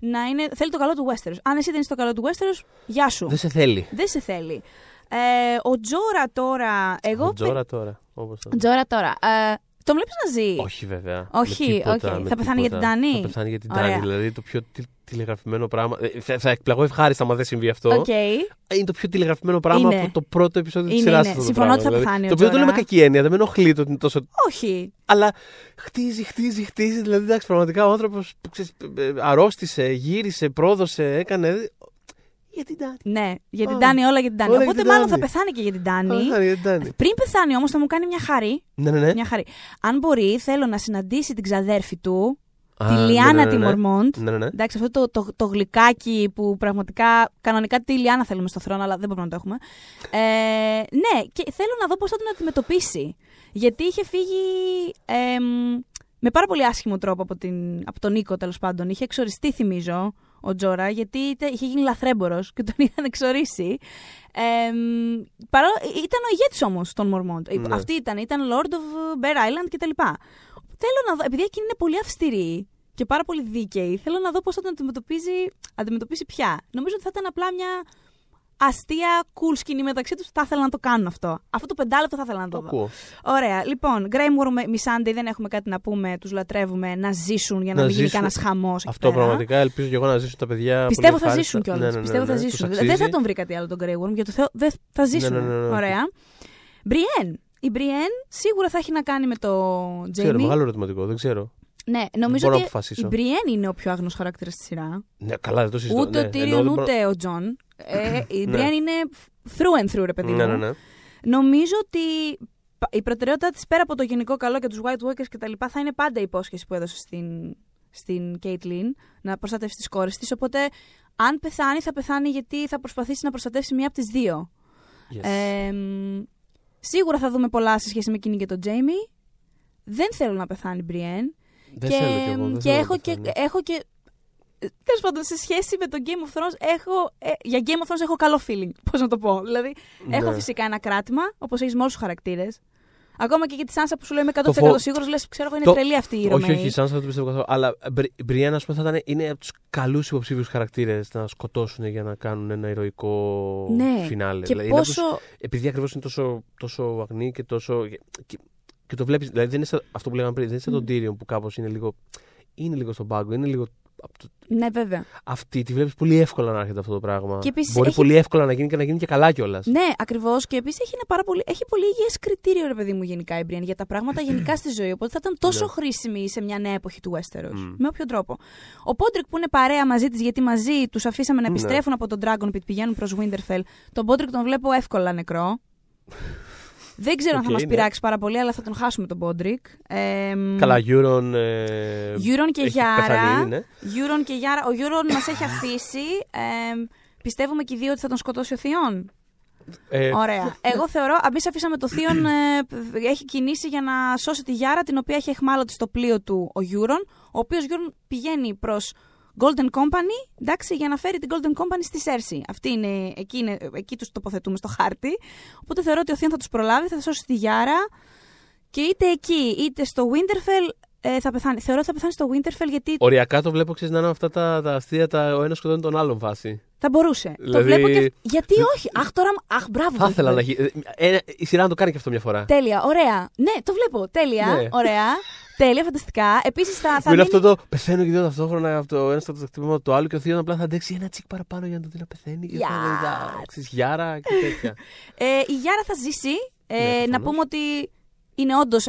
να είναι, θέλει το καλό του Westeros. Αν εσύ δεν είσαι το καλό του Westeros, γεια σου. Δεν σε θέλει. Δεν σε θέλει. Ε, ο Τζόρα τώρα... Εγώ... Ο Τζόρα τώρα. Όπως το... Τζόρα τώρα. Ε, τον βλέπεις να ζει; Όχι βέβαια. Όχι, Με τίποτα, όχι. με Θα πεθάνει για τίποτα. την Ντάνη; Θα πεθάνει για την Ωραία. Τάνη. Δηλαδή το πιο τι- τηλεγραφημένο πράγμα. Ε, Θα, θα εκπλαγώ ευχάριστα άμα δεν συμβεί αυτό. Οκ. Είναι το πιο τηλεγραφημένο πράγμα Είναι. από το πρώτο επεισόδιο της Είναι, σειράς. είναι. Συμφωνώ ότι θα πεθάνει ο Το οποίο δεν Τζόρα. είναι με κακή έννοια, δεν με ενοχλεί το ότι είναι τόσο. Όχι. Αλλά χτίζει, χτίζει, χτίζει. Δηλαδή εντάξει, πραγματικά ο άνθρωπος αρρώστησε, γύρισε, πρόδωσε, έκανε. Για την Τάνη. Ναι, για την Α, Τάνη, όλα για την Τάνη. όλα για Οπότε την μάλλον θα Ντάνη. πεθάνει και για την Θα Τάνη. πεθάνει για την Τάνη. Πριν πεθάνει όμως θα μου κάνει μια χαρή. Ναι, ναι, ναι. Μια χαρή. Αν μπορεί, θέλω να συναντήσει την ξαδέρφη του, Α, τη ναι, Λιάννα ναι, ναι, τη ναι. Μορμόντ. Ναι, ναι, ναι. Εντάξει, αυτό το, το, το γλυκάκι που πραγματικά κανονικά τη Λιάννα θέλουμε στο θρόνο, αλλά δεν μπορούμε να το έχουμε. Ε, ναι, και θέλω να δω πώς θα την αντιμετωπίσει. Γιατί είχε φύγει εμ, με πάρα πολύ άσχημο τρόπο από, την, από τον Νίκο, τέλος πάντων. Είχε εξοριστεί, θυμίζω, ο Τζόρα, γιατί είτε- είχε γίνει λαθρέμπορος και τον είχαν εξορίσει. Ε, παρά, ήταν ο ηγέτης όμως των Μορμόντ. Ναι. Αυτή ήταν, ήταν Lord of Bear Island κτλ. Θέλω να δω, επειδή εκείνη είναι πολύ αυστηρή και πάρα πολύ δίκαιη, θέλω να δω πώς θα την αντιμετωπίζει, αντιμετωπίσει πια. Νομίζω ότι θα ήταν απλά μια αστεία cool σκηνή μεταξύ τους. Θα ήθελα να το κάνουν αυτό. Αυτό το πεντάλεπτο θα ήθελα να το Το δω. ακούω. Ωραία. Λοιπόν, Grey Worm, Missandei, δεν έχουμε κάτι να πούμε. Τους λατρεύουμε να ζήσουν για να, Να μην γίνει ζήσουν. κανένας χαμός. Αυτό πραγματικά ελπίζω και εγώ να ζήσουν τα παιδιά. Πιστεύω πολύ θα ευχάριστα. ζήσουν κιόλας. Ναι, ναι, ναι, Πιστεύω ναι, θα τους ζήσουν. αξίζει. Δεν θα τον βρει κάτι άλλο τον Grey Worm. Για το Θεό, δεν θα ζήσουν. Ναι, ναι, ναι, ναι. Ωραία. Μπριέν. Η Μπριέν σίγουρα θα έχει να κάνει με το Ξέρω, Jamie. μεγάλο ερωτηματικό, δεν ξέρω. Ναι, νομίζω μπορώ να ότι αποφασίσω. η Μπριέν είναι ο πιο άγνος χαρακτήρας στη σειρά. Ναι, καλά, δεν το συζητώ. Ούτε ναι, ο εννοώ, Τίριον, δεν μπορώ- ούτε ο Τζον. Ε, η Ναι. Μπριέν είναι through and through, ρε παιδί μου. Ναι, ναι, ναι. Νομίζω ότι πα- η προτεραιότητά της πέρα από το γενικό καλό και τους White Walkers κτλ. θα είναι πάντα η υπόσχεση που έδωσε στην, στην Caitlyn να προστατεύσει τις κόρες της. Οπότε, αν πεθάνει, θα πεθάνει γιατί θα προσπαθήσει να προστατεύσει μία από τις δύο. Yes. Ε, μ, σίγουρα θα δούμε πολλά σε σχέση με εκείνη και τον Jamie. Δεν θέλω να πεθάνει η Μπριέν. δεν και, θέλω κι εγώ. δεν και θέλω να έχω, και, πεθάνει. έχω και. Τέλος πάντων, σε σχέση με το Game of Thrones, έχω, ε, για Game of Thrones έχω καλό feeling. Πώς να το πω. Δηλαδή, Ναι. έχω φυσικά ένα κράτημα, όπως έχεις με όλους τους χαρακτήρες. Ακόμα και για τη Σάνσα που σου λέω είμαι 100% Το φο- σίγουρος, λες, ξέρω εγώ, είναι Το- τρελή αυτή η Όχι, Ρωμαίοι. όχι, σαν δεν το πιστεύω καθόλου. Αλλά Μπρι- η Μπριέν, ας πούμε, θα ήταν, είναι από τους καλούς υποψήφιους χαρακτήρες να σκοτώσουν για να κάνουν ένα ηρωικό Ναι, φινάλε. Και Δηλαδή, είναι από τους- πόσο. επειδή ακριβώς είναι τόσο, τόσο αγνή και τόσο. Και, και το βλέπει. Δηλαδή, δεν είναι σαν, αυτό που λέγαμε πριν, δεν είναι σαν τον Tyrion που κάπως είναι λίγο. Είναι λίγο στον πάγκο, είναι λίγο από το- Ναι, βέβαια. Αυτή τη βλέπεις πολύ εύκολα να έρχεται αυτό το πράγμα. Και επίσης Μπορεί έχει- πολύ εύκολα να γίνει και να γίνει και καλά κιόλας. Ναι, ακριβώς. Και επίσης έχει, ένα πάρα πολύ, έχει πολύ υγιές κριτήριο, ρε παιδί μου, γενικά η Brienne για τα πράγματα γενικά στη ζωή. Οπότε θα ήταν τόσο Ναι. χρήσιμη σε μια νέα εποχή του Westeros. Μμ. Με όποιο τρόπο. Ο Πόντρικ που είναι παρέα μαζί της, γιατί μαζί τους αφήσαμε να Ναι. επιστρέφουν από τον Dragon Pit, πηγαίνουν προς Winterfell. Τον Πόντρικ τον βλέπω εύκολα νεκρό. Δεν ξέρω αν θα Οκ, μας ναι. πειράξει πάρα πολύ, αλλά θα τον χάσουμε τον Πόντρικ. Ε, Καλά, Euron. Ε, Euron και έχει Γιάρα. πεθάνει ήδη, ναι. Euron και Γιάρα. Ο Euron μας έχει αφήσει. Ε, πιστεύουμε και οι δύο ότι θα τον σκοτώσει ο Θίον. Ε, Ωραία. Εγώ θεωρώ, εμείς αφήσαμε το Θίον, ε, έχει κινήσει για να σώσει τη Γιάρα, την οποία έχει αιχμάλωτη στο πλοίο του ο Euron, ο οποίος Euron πηγαίνει προς Golden Company, εντάξει, για να φέρει την Golden Company στη Σέρση. Αυτή είναι, εκεί, είναι, εκεί τους τοποθετούμε στο χάρτη. Οπότε θεωρώ ότι ο Θείον θα τους προλάβει, θα σώσει τη Γιάρα και είτε εκεί, είτε στο Winterfell ε, θα πεθάνει. Θεωρώ ότι θα πεθάνει στο Winterfell γιατί Οριακά το βλέπω, ξέρεις να είναι αυτά τα, τα αστεία, τα, ο ένας σκοτώνει τον άλλον φάση. θα μπορούσε. Το Δηλαδή- βλέπω και... Γιατί όχι. Αχ, τώρα... Αχ, μπράβο. Θα ήθελα να Βίλφερ. γίνει. Ε, η σειρά να το κάνει και αυτό μια φορά. Τέλεια, ωραία. Ναι, το βλέπω. Τέλεια, Ναι. ωραία. Τέλεια, φανταστικά. Επίσης θα, θα Που είναι μείνει... αυτό το πεθαίνω και δύο ταυτόχρονα από το ένας στο χτυπήμα του άλλου και ο Θείος απλά θα αντέξει ένα τσικ παραπάνω για να το δει να πεθαίνει. Και θα Yes. λέει, «Α, ξέρεις, γιάρα και τέτοια. Ε, η Γιάρα θα ζήσει. Ε, Ναι, να προφανώς. πούμε ότι είναι όντως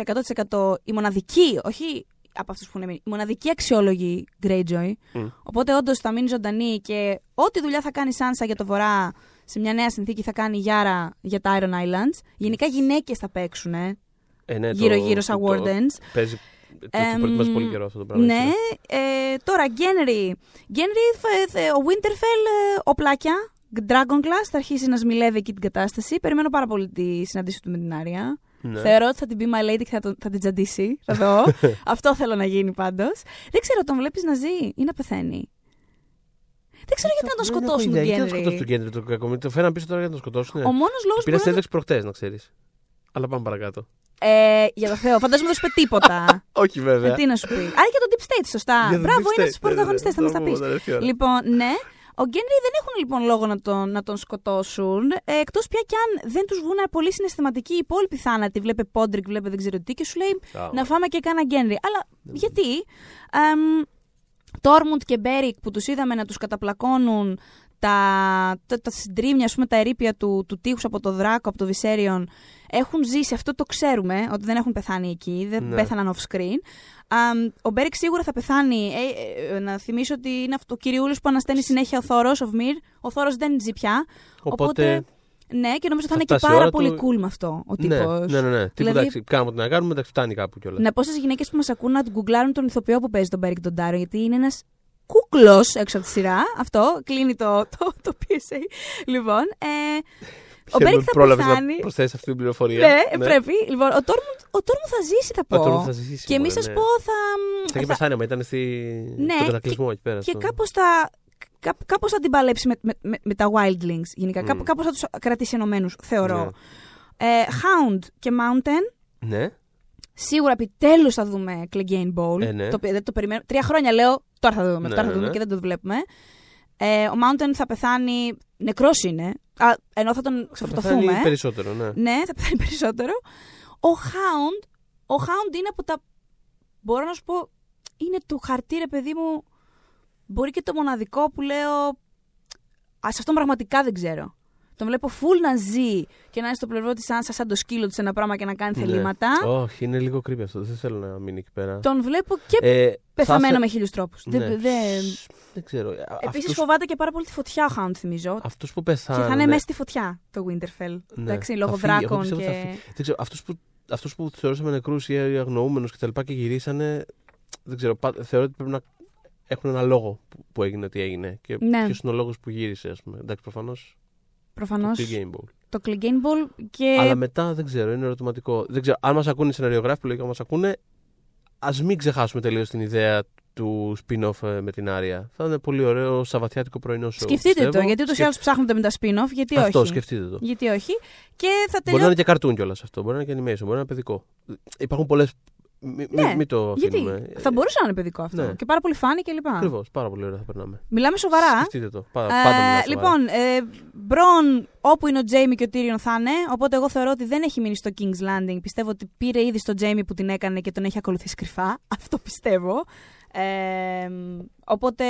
100% η μοναδική, όχι από αυτούς που είναι η μοναδική αξιόλογη Greyjoy. Μμ. Οπότε όντως θα μείνει ζωντανή και ό,τι δουλειά θα κάνει η Σάνσα για το βορρά σε μια νέα συνθήκη θα κάνει η Γιάρα για τα Iron Islands. Γενικά γυναίκες θα παίξουν ε, Ε, ναι, το- γύρω-γύρω σαν το- το- Wardens. Παίζει. Το το Εμ, προετοιμάζει πολύ καιρό αυτό το πράγμα. Ναι. Ε, τώρα, Γκένρι. Γκένρι, φε- θε- ο Winterfell, ε, οπλάκια. Dragon Glass θα αρχίσει να σμιλεύει εκεί την κατάσταση. Περιμένω πάρα πολύ τη συναντήση του με την Άρια. Ναι. Θεωρώ ότι θα την πει My Lady και θα, τον- θα την τζαντήσει. Θα δω. Αυτό θέλω να γίνει πάντως. Δεν ξέρω, τον βλέπεις να ζει ή να πεθαίνει; Δεν ξέρω γιατί να τον Δεν έχω σκοτώσουν ιδέα. τον Γιατί να τον σκοτώσουν τον Γκένρι. Γκένρι, το κακομίρι. Το φέραν πίσω τώρα για να τον σκοτώσουν. Ο μόνος λόγος Πήρα που. συνέντευξη προχτές, να ξέρεις. Αλλά πάμε παρακάτω. Ε, για το Θεό, φαντάζομαι δεν σου είπε τίποτα. Όχι βέβαια. ε, τι να σου πει. Α, για τον Deep State, σωστά. Για τον Μπράβο, Deep είναι State, στου πρωταγωνιστές, ναι, θα ναι, μας τα θα πεις. μου έρθει η ώρα. Λοιπόν, ναι. Ο Γκένρι δεν έχουν λοιπόν λόγο να τον, να τον σκοτώσουν. Ε, Εκτός πια κι αν δεν τους βγουν πολύ συναισθηματικοί οι υπόλοιποι θάνατοι. Βλέπε Πόντρικ, βλέπε δεν ξέρω τι και σου λέει Α, να φάμε και κάνα Γκένρι. Αλλά γιατί. Εμ, Τόρμουντ και Μπέρικ που τους είδαμε να τους καταπλακώνουν τα, τα, τα συντρίμια, ας πούμε, τα ερείπια του, του τείχους από το Δράκο, από το Βισέριον, έχουν ζήσει, αυτό το ξέρουμε, ότι δεν έχουν πεθάνει εκεί, δεν Ναι. πέθαναν off screen. Αμ, ο Μπέρικ σίγουρα θα πεθάνει. Ε, ε, να θυμίσω ότι είναι αυτό ο κυριούλης που ανασταίνει συνέχεια ο Θόρος, of Myr. Ο Θόρος δεν ζει πια. Οπότε. Ναι, και νομίζω θα Θα είναι και φτάσει η πάρα ώρα πολύ του- cool με αυτό ο Ναι, τύπος. ναι, ναι. ναι. Τίποτα, Δηλαδή- εντάξει, κάνουμε ό,τι να κάνουμε, εντάξει, φτάνει κάπου κιόλας. Να πω στις γυναίκες που μας ακούν να γκουγκλάρουν τον ηθοποιό που παίζει τον Μπέρικ τον Τάρο, γιατί είναι ένας κούκλος έξω από τη σειρά. Αυτό κλείνει το, το, το PSA. Λοιπόν, ε, ο Μπέρικ θα Πρόλαβες να πεθάνει. προσθέσεις αυτή την πληροφορία. Ναι, πρέπει. Λοιπόν, ο Τόρμουντ ο Τόρμουντ θα ζήσει, θα πω. Ο Τόρμουντ θα ζήσει, και μη μωρέ, σα ναι. πω, θα. Θα είχε πεθάνει, άμα ήταν στη... Ναι, στον κατακλυσμό εκεί πέρα. Και στο- κάπως θα. κά- Κάπως θα την παλέψει με, με, με, με τα Wildlings γενικά. Μμ. Κάπως, κάπως θα τους κρατήσει ενωμένους, θεωρώ. Ναι. Ε, Hound και Mountain. Ναι. Σίγουρα επιτέλους θα δούμε Clegane Bowl. Ε, ναι. το, οποίο δεν το περιμένω. Τρία χρόνια λέω, τώρα θα το δούμε, Ναι, τώρα θα ναι, το δούμε ναι. και δεν το βλέπουμε. Ε, ο Mountain θα πεθάνει. Νεκρός είναι. Α, ενώ θα τον Θα ξεφορτωθούμε. πεθάνει περισσότερο, ναι. Ναι, θα πεθάνει περισσότερο. Ο Hound, ο Hound είναι από τα. Μπορώ να σου πω, είναι το χαρτί, ρε παιδί μου. Μπορεί και το μοναδικό που λέω. Α, σε αυτόν πραγματικά δεν ξέρω. Τον βλέπω full να ζει και να είναι στο πλευρό της Άνσας σαν το σκύλο της ένα πράγμα και να κάνει Ναι. θελήματα. Όχι, είναι λίγο creepy αυτό. Δεν θέλω να μείνει εκεί πέρα. Τον βλέπω και Ε, πεθαμένο θα με θε- χίλιους τρόπους. Ναι. Δεν, δεν... Δεν ξέρω. Επίσης φοβάται και πάρα πολύ τη φωτιά ο Hound, θυμίζω. Αυτούς που Και πεθάνουν. θα είναι μέσα στη φωτιά το Winterfell. Ναι. Εντάξει, Θα λόγω φύγει. Εγώ δράκων πιστεύω θα και. φύγει. Δεν ξέρω, αυτούς που, αυτούς που θεωρούσαμε νεκρούς ή αγνοούμενους και τα λοιπά και γυρίσανε, δεν ξέρω, πα- θεωρώ ότι πρέπει να έχουν ένα λόγο που, που έγινε ό,τι έγινε. Και Ναι. ποιος είναι ο λόγος που γύρισε, ας πούμε. Εντάξει, προφανώς Προφανώς. το Big Game Ball. Το Clegane Ball και. Αλλά μετά δεν ξέρω, είναι ερωτηματικό. Δεν ξέρω, αν μας ακούνε οι σεναριογράφοι που λογικά μας ακούνε, ας μην ξεχάσουμε τελείως την ιδέα του spin-off ε, με την Άρια. Θα είναι πολύ ωραίο σαββατιάτικο πρωινό show. Σκεφτείτε το, πιστεύω. γιατί ούτως ή Σκεφ- άλλως ψάχνετε με τα spin-off, γιατί Αυτό, όχι; σκεφτείτε το. Γιατί όχι; Και θα Μπορεί να τελειώσω. είναι και καρτούν κιόλας αυτό. Μπορεί να είναι και animation, μπορεί να είναι παιδικό. Υπάρχουν πολλές. Μην Ναι, μη το Γιατί αφήνουμε. θα μπορούσε να είναι παιδικό αυτό. ναι. Και πάρα πολύ φάνη και λοιπά. Ακριβώς, πάρα πολύ ωραία θα περνάμε. Μιλάμε σοβαρά. Σκεφτείτε το. Πα, Ε, πάντα μιλάω σοβαρά. λοιπόν, ε, Μπρον, όπου είναι ο Τζέιμι και ο Τίριον θα είναι. Οπότε εγώ θεωρώ ότι δεν έχει μείνει στο King's Landing. Πιστεύω ότι πήρε είδηση τον Τζέιμι που την έκανε και τον έχει ακολουθήσει κρυφά. Αυτό πιστεύω. Ε, οπότε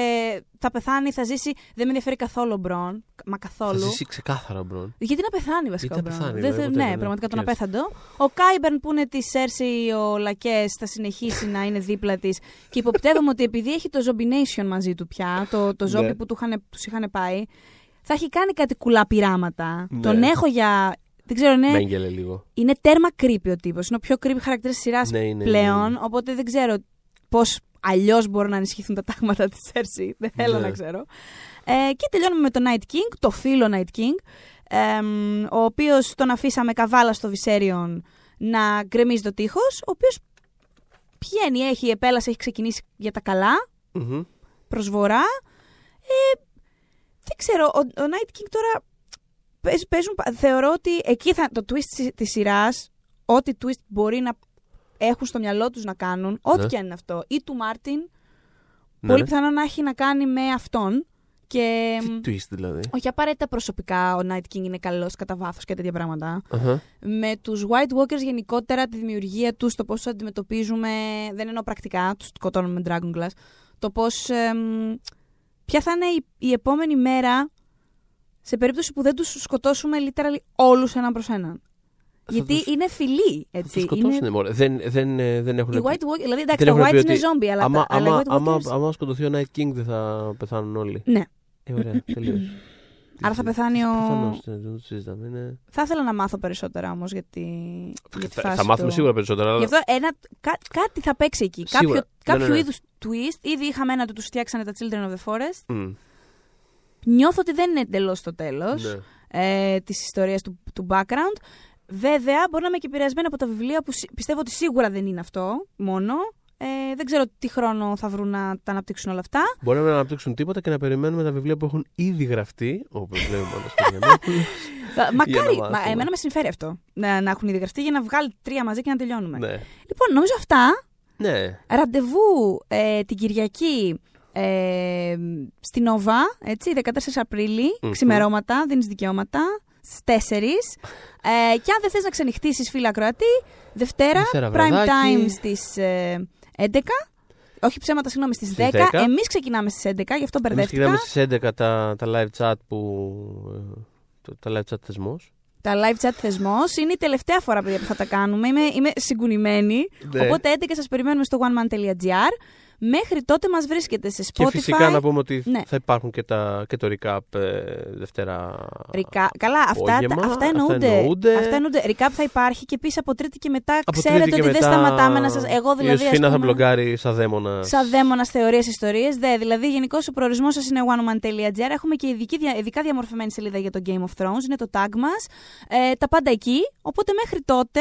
θα πεθάνει, θα ζήσει. Δεν με ενδιαφέρει καθόλου ο Μπρον. Μα καθόλου. Θα ζήσει ξεκάθαρα ο Μπρον. Γιατί να πεθάνει βασικά Γιατί ο να Μπρον; πεθάνει, Δεν βέβαια, θε- ποτέ ναι, δεν πραγματικά τον cares. απέθαντο. Ο Κάιμπερν που είναι της Σέρση ο Λακές θα συνεχίσει να είναι δίπλα της. Και υποπτεύομαι ότι επειδή έχει το Zombination μαζί του πια, το, το ζόμπι Ναι. που του είχαν πάει, θα έχει κάνει κάτι κουλά πειράματα. Ναι. Τον έχω για. Δεν ξέρω, είναι, Μέγγελε λίγο. είναι τέρμα creepy ο τύπος. Είναι ο πιο creepy χαρακτήρας της σειράς Ναι, είναι, πλέον. είναι. Οπότε δεν ξέρω πώ αλλιώς μπορούν να ενισχυθούν τα τάγματα της Σέρση. Δεν θέλω Ναι. να ξέρω. Ε, και τελειώνουμε με τον Night King, το φίλο Night King, εμ, ο οποίος τον αφήσαμε καβάλα στο Viserion να γκρεμίζει το τείχος, ο οποίος πηγαίνει, έχει η επέλαση, έχει ξεκινήσει για τα καλά, Μμμ. προς βορρά. Ε, δεν ξέρω, ο, ο Night King τώρα παίζ- παίζουν, πα- θεωρώ ότι εκεί θα, το twist της, της σειράς, ό,τι twist μπορεί να έχουν στο μυαλό τους να κάνουν, ό,τι Ναι. και αν είναι αυτό, ή του Μάρτιν, Ναι. πολύ πιθανό να έχει να κάνει με αυτόν. Και Τι twist δηλαδή. όχι απαραίτητα προσωπικά ο Night King είναι καλός κατά βάθος και τέτοια πράγματα. Αχα. Με τους White Walkers γενικότερα τη δημιουργία τους, το πώς τους αντιμετωπίζουμε, δεν εννοώ πρακτικά, τους σκοτώνουμε με Dragon Glass, το πώς, εμ, ποια θα είναι η, η επόμενη μέρα σε περίπτωση που δεν τους σκοτώσουμε literally όλους έναν προς έναν. Γιατί τους- είναι φιλοί, Θα έτσι. τους σκοτώσουν, είναι... μωρέ. Δεν, δεν, ε, δεν έχουν Οι White Walkers, δηλαδή εντάξει, δεν τα έχουν Whites πει είναι ότι zombie, αλλά, άμα, τα, αλλά οι άμα, White άμα, Walkers... άμα σκοτωθεί ο Night King δεν θα πεθάνουν όλοι. Ναι, Ε, ωραία, τελείως. Άρα θα πεθάνει ο- Προφανώς, ναι, δεν το συζητάμε. Είναι... θα ήθελα να μάθω περισσότερα όμως για τη, για τη Θα, φάση θα μάθουμε του. σίγουρα περισσότερα. Αλλά... Γι' αυτό ένα, κά- κάτι θα παίξει εκεί. Σίγουρα. Κάποιο, Ναι, κάποιο ναι, ναι. είδους twist. Ήδη είχαμε ένα του τους φτιάξανε τα Children of the Forest. Μμ, Νιώθω ότι δεν είναι εντελώς το τέλος ναι. ε, της ιστορίας του, του background. Βέβαια, μπορεί να είμαι και επηρεασμένη από τα βιβλία που σι- πιστεύω ότι σίγουρα δεν είναι αυτό μόνο. Ε, δεν ξέρω τι χρόνο θα βρουν να τα αναπτύξουν όλα αυτά. Μπορεί να μην αναπτύξουν τίποτα και να περιμένουμε τα βιβλία που έχουν ήδη γραφτεί. Όπως λέει ο Μάνος Παπαγιαννόπουλος. Θα- Μακάρι, να μα, μάθουμε. εμένα με συμφέρει αυτό. Να, να έχουν ήδη γραφτεί για να βγάλει τρία μαζί και να τελειώνουμε. ναι. Λοιπόν, νομίζω αυτά. ναι. Ραντεβού ε, την Κυριακή ε, στην Νόβα, έτσι, 14 Απρίλη, Μμμ. ξημερώματα, δίνεις δικαιώματα, στις 4. Ε, και αν δεν θες να ξενυχτήσεις φίλα Κροατή, Δευτέρα, Δευτέρα, prime βραδάκι. time στις ε, 11. Όχι ψέματα, συγγνώμη, στις 10. Στις 10. Εμείς ξεκινάμε στις 11, γι' αυτό Εμείς μπερδεύτηκα. ξεκινάμε στις 11 τα, τα live chat που... ε, το- Τα live chat θεσμός. Τα live chat θεσμός είναι η τελευταία φορά παιδιά, που θα τα κάνουμε. Είμαι, είμαι συγκουνημένη. Ναι. Οπότε 11 σας περιμένουμε στο oneman.gr. Μέχρι τότε μας βρίσκεται σε Spotify. Και φυσικά να πούμε ότι Ναι. θα υπάρχουν και, τα, και το recap ε, Δευτέρα. Ρικα... Καλά, αυτά, απόγευμα. αυτά, Αυτά εννοούνται. εννοούνται. Αυτά εννοούνται. Recap θα υπάρχει και επίσης από Τρίτη και μετά Από ξέρετε Τρίτη και ότι δεν μετά σταματάμε να σα. Εγώ Η δηλαδή. ας Ιωσήφινα θα πούμε, μπλογκάρει σαν δαίμονας. Σαν δαίμονας θεωρίες ιστορίες. Δε, δηλαδή, γενικώς ο προορισμός σας είναι oneman.gr. Έχουμε και ειδική, δια- ειδικά διαμορφωμένη σελίδα για το Game of Thrones. Είναι το tag μας. Ε, τα πάντα εκεί. Οπότε μέχρι τότε,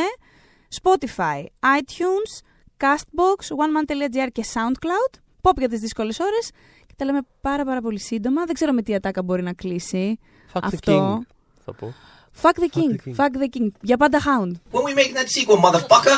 Spotify, iTunes, Castbox, oneman.gr και SoundCloud. Pop για τι δύσκολε ώρε. Και τα λέμε πάρα πάρα πολύ σύντομα. Δεν ξέρω με τι ατάκα μπορεί να κλείσει. Fuck the αυτό. king, θα πω. Fuck the the king. king. Fuck the king. Για πάντα hound. When we making that sequel, motherfucker?